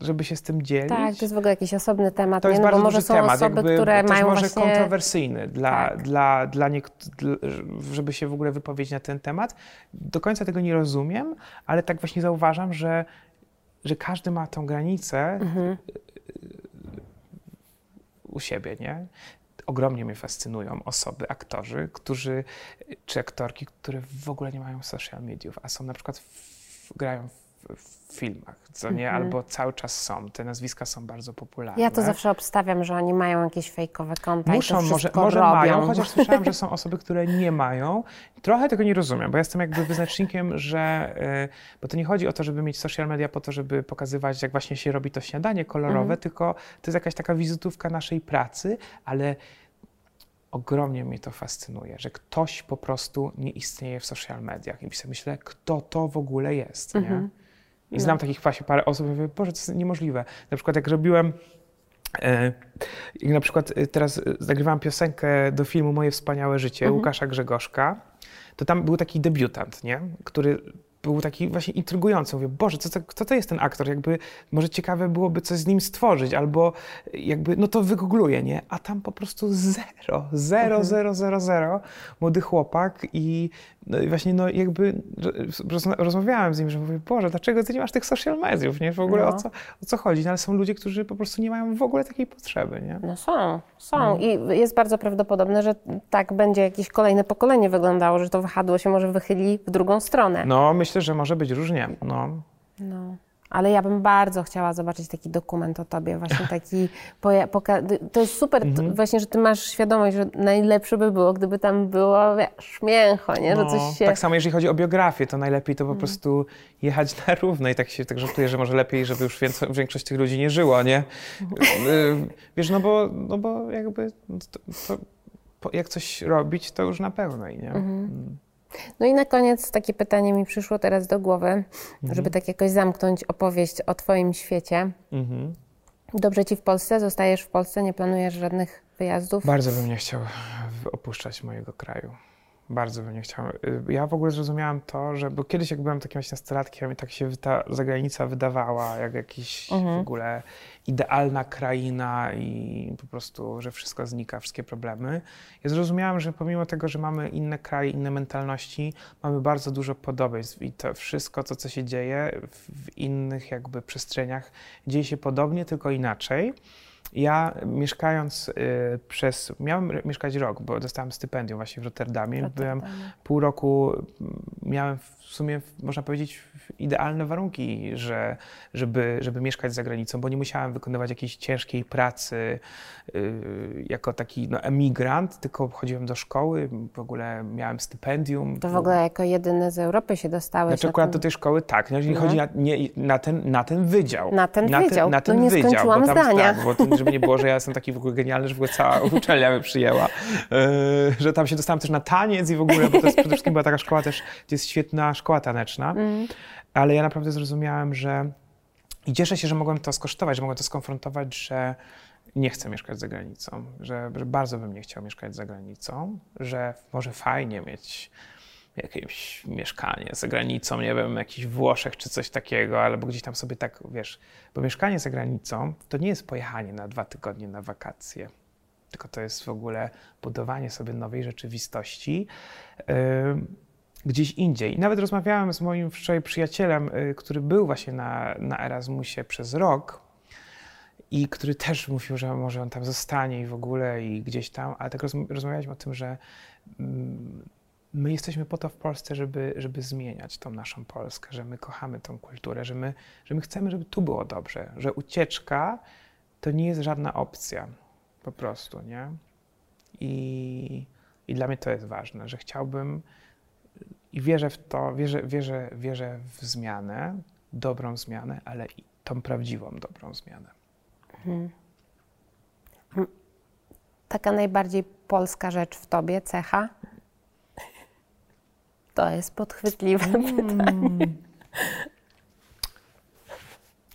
[SPEAKER 2] żeby się z tym dzielić.
[SPEAKER 1] Tak, to jest w ogóle jakiś osobny temat.
[SPEAKER 2] To jest
[SPEAKER 1] nie?
[SPEAKER 2] bardzo
[SPEAKER 1] no,
[SPEAKER 2] może
[SPEAKER 1] są
[SPEAKER 2] temat,
[SPEAKER 1] osoby, jakby, które mają
[SPEAKER 2] może
[SPEAKER 1] właśnie...
[SPEAKER 2] kontrowersyjny dla, tak. dla, dla niektórych, żeby się w ogóle wypowiedzieć na ten temat. Do końca tego nie rozumiem, ale tak właśnie zauważam, że, że każdy ma tą granicę mhm. u siebie, nie? Ogromnie mnie fascynują osoby, aktorzy, którzy, czy aktorki, które w ogóle nie mają social mediów, a są na przykład w, grają w w filmach, co nie? Mhm. Albo cały czas są. Te nazwiska są bardzo popularne.
[SPEAKER 1] Ja to zawsze obstawiam, że oni mają jakieś fejkowe konta
[SPEAKER 2] Muszą, może, może
[SPEAKER 1] robią.
[SPEAKER 2] mają, chociaż słyszałam, że są osoby, które nie mają. Trochę tego nie rozumiem, bo jestem jakby wyznacznikiem, że... Yy, bo to nie chodzi o to, żeby mieć social media po to, żeby pokazywać, jak właśnie się robi to śniadanie kolorowe, mhm. tylko to jest jakaś taka wizytówka naszej pracy, ale ogromnie mnie to fascynuje, że ktoś po prostu nie istnieje w social mediach. I sobie myślę, kto to w ogóle jest, nie? I no. znam takich właśnie parę osób i mówię, Boże, to jest niemożliwe. Na przykład jak robiłem, e, jak na przykład e, teraz e, nagrywałam piosenkę do filmu Moje wspaniałe życie mhm. Łukasza Grzegorzka, to tam był taki debiutant, nie? który był taki właśnie intrygujący. Mówię, Boże, co to, kto to jest ten aktor? Jakby może ciekawe byłoby coś z nim stworzyć, albo jakby, no to wygoogluję, nie? A tam po prostu zero, zero, mhm. zero, zero, zero. Młody chłopak i, no i właśnie, no jakby rozmawiałem z nim, że mówię, Boże, dlaczego ty nie masz tych social mediów, nie? W ogóle no. o, co, o co chodzi? No, ale są ludzie, którzy po prostu nie mają w ogóle takiej potrzeby, nie?
[SPEAKER 1] No są, są. No. I jest bardzo prawdopodobne, że tak będzie jakieś kolejne pokolenie wyglądało, że to wahadło się może wychyli w drugą stronę.
[SPEAKER 2] No, myślę, że może być różnie. No.
[SPEAKER 1] no. Ale ja bym bardzo chciała zobaczyć taki dokument o tobie, właśnie taki, to jest super mhm. właśnie, że ty masz świadomość, że najlepsze by było, gdyby tam było, wiesz, mięcho, nie,
[SPEAKER 2] no,
[SPEAKER 1] że coś się...
[SPEAKER 2] Tak samo jeżeli chodzi o biografię, to najlepiej to po mhm. prostu jechać na równo i tak się tak żartuję, że może lepiej, żeby już większość tych ludzi nie żyło, nie? Mhm. Wiesz, no bo, no bo jakby to, to, jak coś robić, to już na pełnej, nie? Mhm.
[SPEAKER 1] No i na koniec takie pytanie mi przyszło teraz do głowy, mhm. żeby tak jakoś zamknąć opowieść o Twoim świecie. Mhm. Dobrze Ci w Polsce? Zostajesz w Polsce? Nie planujesz żadnych wyjazdów?
[SPEAKER 2] Bardzo bym nie chciał opuszczać mojego kraju. Bardzo bym nie chciał. Y, ja w ogóle zrozumiałam to, że, bo kiedyś jak byłem takim właśnie nastolatkiem i tak się ta zagranica wydawała jak jakiś mhm. w ogóle idealna kraina i po prostu, że wszystko znika, wszystkie problemy. Ja zrozumiałam, że pomimo tego, że mamy inne kraje, inne mentalności, mamy bardzo dużo podobieństw i to wszystko, to co się dzieje w innych jakby przestrzeniach, dzieje się podobnie, tylko inaczej. Ja mieszkając y, przez, miałem mieszkać rok, bo dostałem stypendium właśnie w Rotterdamie. Rotterdamie. Byłem pół roku, miałem w sumie, można powiedzieć, idealne warunki, że, żeby, żeby mieszkać za granicą, bo nie musiałem wykonywać jakiejś ciężkiej pracy yy, jako taki no, emigrant, tylko chodziłem do szkoły, w ogóle miałem stypendium.
[SPEAKER 1] To w ogóle jako jedyny z Europy się dostałeś?
[SPEAKER 2] Znaczy akurat do tej szkoły tak, no, jeżeli no. chodzi na, nie, na, ten, na ten wydział.
[SPEAKER 1] Na ten na wydział,
[SPEAKER 2] ten, na ten
[SPEAKER 1] no nie wydział, skończyłam
[SPEAKER 2] bo tam,
[SPEAKER 1] zdania.
[SPEAKER 2] Tak, bo to, żeby nie było, że ja jestem taki w ogóle genialny, że w ogóle cała uczelnia by przyjęła, yy, że tam się dostałem też na taniec i w ogóle, bo to jest przede wszystkim była taka szkoła też, gdzie jest świetna szkoła taneczna, mm. ale ja naprawdę zrozumiałem, że i cieszę się, że mogłem to skosztować, że mogłem to skonfrontować, że nie chcę mieszkać za granicą, że, że bardzo bym nie chciał mieszkać za granicą, że może fajnie mieć jakieś mieszkanie za granicą, nie wiem, jakiś Włoszech czy coś takiego, albo gdzieś tam sobie tak, wiesz, bo mieszkanie za granicą to nie jest pojechanie na dwa tygodnie na wakacje, tylko to jest w ogóle budowanie sobie nowej rzeczywistości. Yy, gdzieś indziej. Nawet rozmawiałem z moim wczoraj przyjacielem, y, który był właśnie na, na Erasmusie przez rok i który też mówił, że może on tam zostanie i w ogóle i gdzieś tam, ale tak rozmawialiśmy o tym, że mm, my jesteśmy po to w Polsce, żeby, żeby zmieniać tą naszą Polskę, że my kochamy tą kulturę, że my, że my chcemy, żeby tu było dobrze, że ucieczka to nie jest żadna opcja. Po prostu, nie? I, I dla mnie to jest ważne, że chciałbym i wierzę w to, wierzę, wierzę, wierzę w zmianę, dobrą zmianę, ale i tą prawdziwą dobrą zmianę. Hmm.
[SPEAKER 1] Taka najbardziej polska rzecz w tobie, cecha? To jest podchwytliwe mm. pytanie.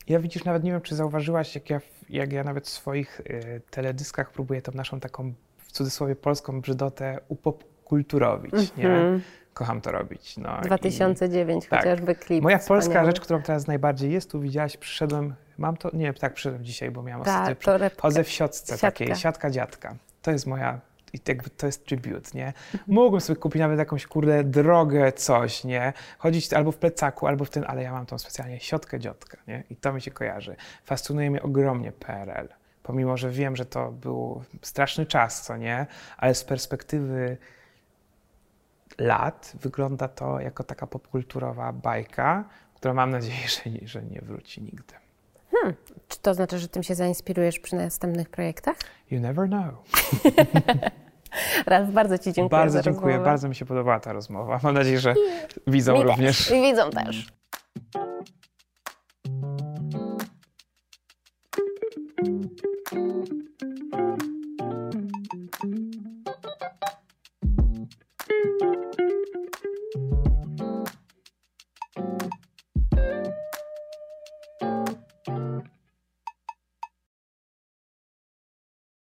[SPEAKER 2] Ja widzisz, nawet nie wiem, czy zauważyłaś, jak ja, jak ja nawet w swoich y, teledyskach próbuję tą naszą taką, w cudzysłowie, polską brzydotę upopkulturowić, mm -hmm. nie? Mhm. Kocham to robić. No,
[SPEAKER 1] 2009 i, tak. chociażby tak. klip.
[SPEAKER 2] Moja wspaniały. polska rzecz, którą teraz najbardziej jest, tu widziałaś, przyszedłem, mam to, nie, tak przyszedłem dzisiaj, bo miałam Ta, ostatnio, chodzę w siatce takiej, siatka dziadka. To jest moja i jakby to jest tribut, nie? Mógłbym sobie kupić nawet jakąś, kurde, drogę coś, nie? Chodzić albo w plecaku, albo w tym, ale ja mam tą specjalnie siatkę dziadka, nie? I to mi się kojarzy. Fascynuje mnie ogromnie PRL. Pomimo, że wiem, że to był straszny czas, co nie? Ale z perspektywy lat wygląda to jako taka popkulturowa bajka, która mam nadzieję, że nie, że nie wróci nigdy.
[SPEAKER 1] Hmm. Czy to znaczy, że tym się zainspirujesz przy następnych projektach?
[SPEAKER 2] You never know.
[SPEAKER 1] Raz bardzo Ci dziękuję.
[SPEAKER 2] Bardzo dziękuję, rozmowę. bardzo mi się podobała ta rozmowa. Mam nadzieję, że widzą również.
[SPEAKER 1] I widzą też.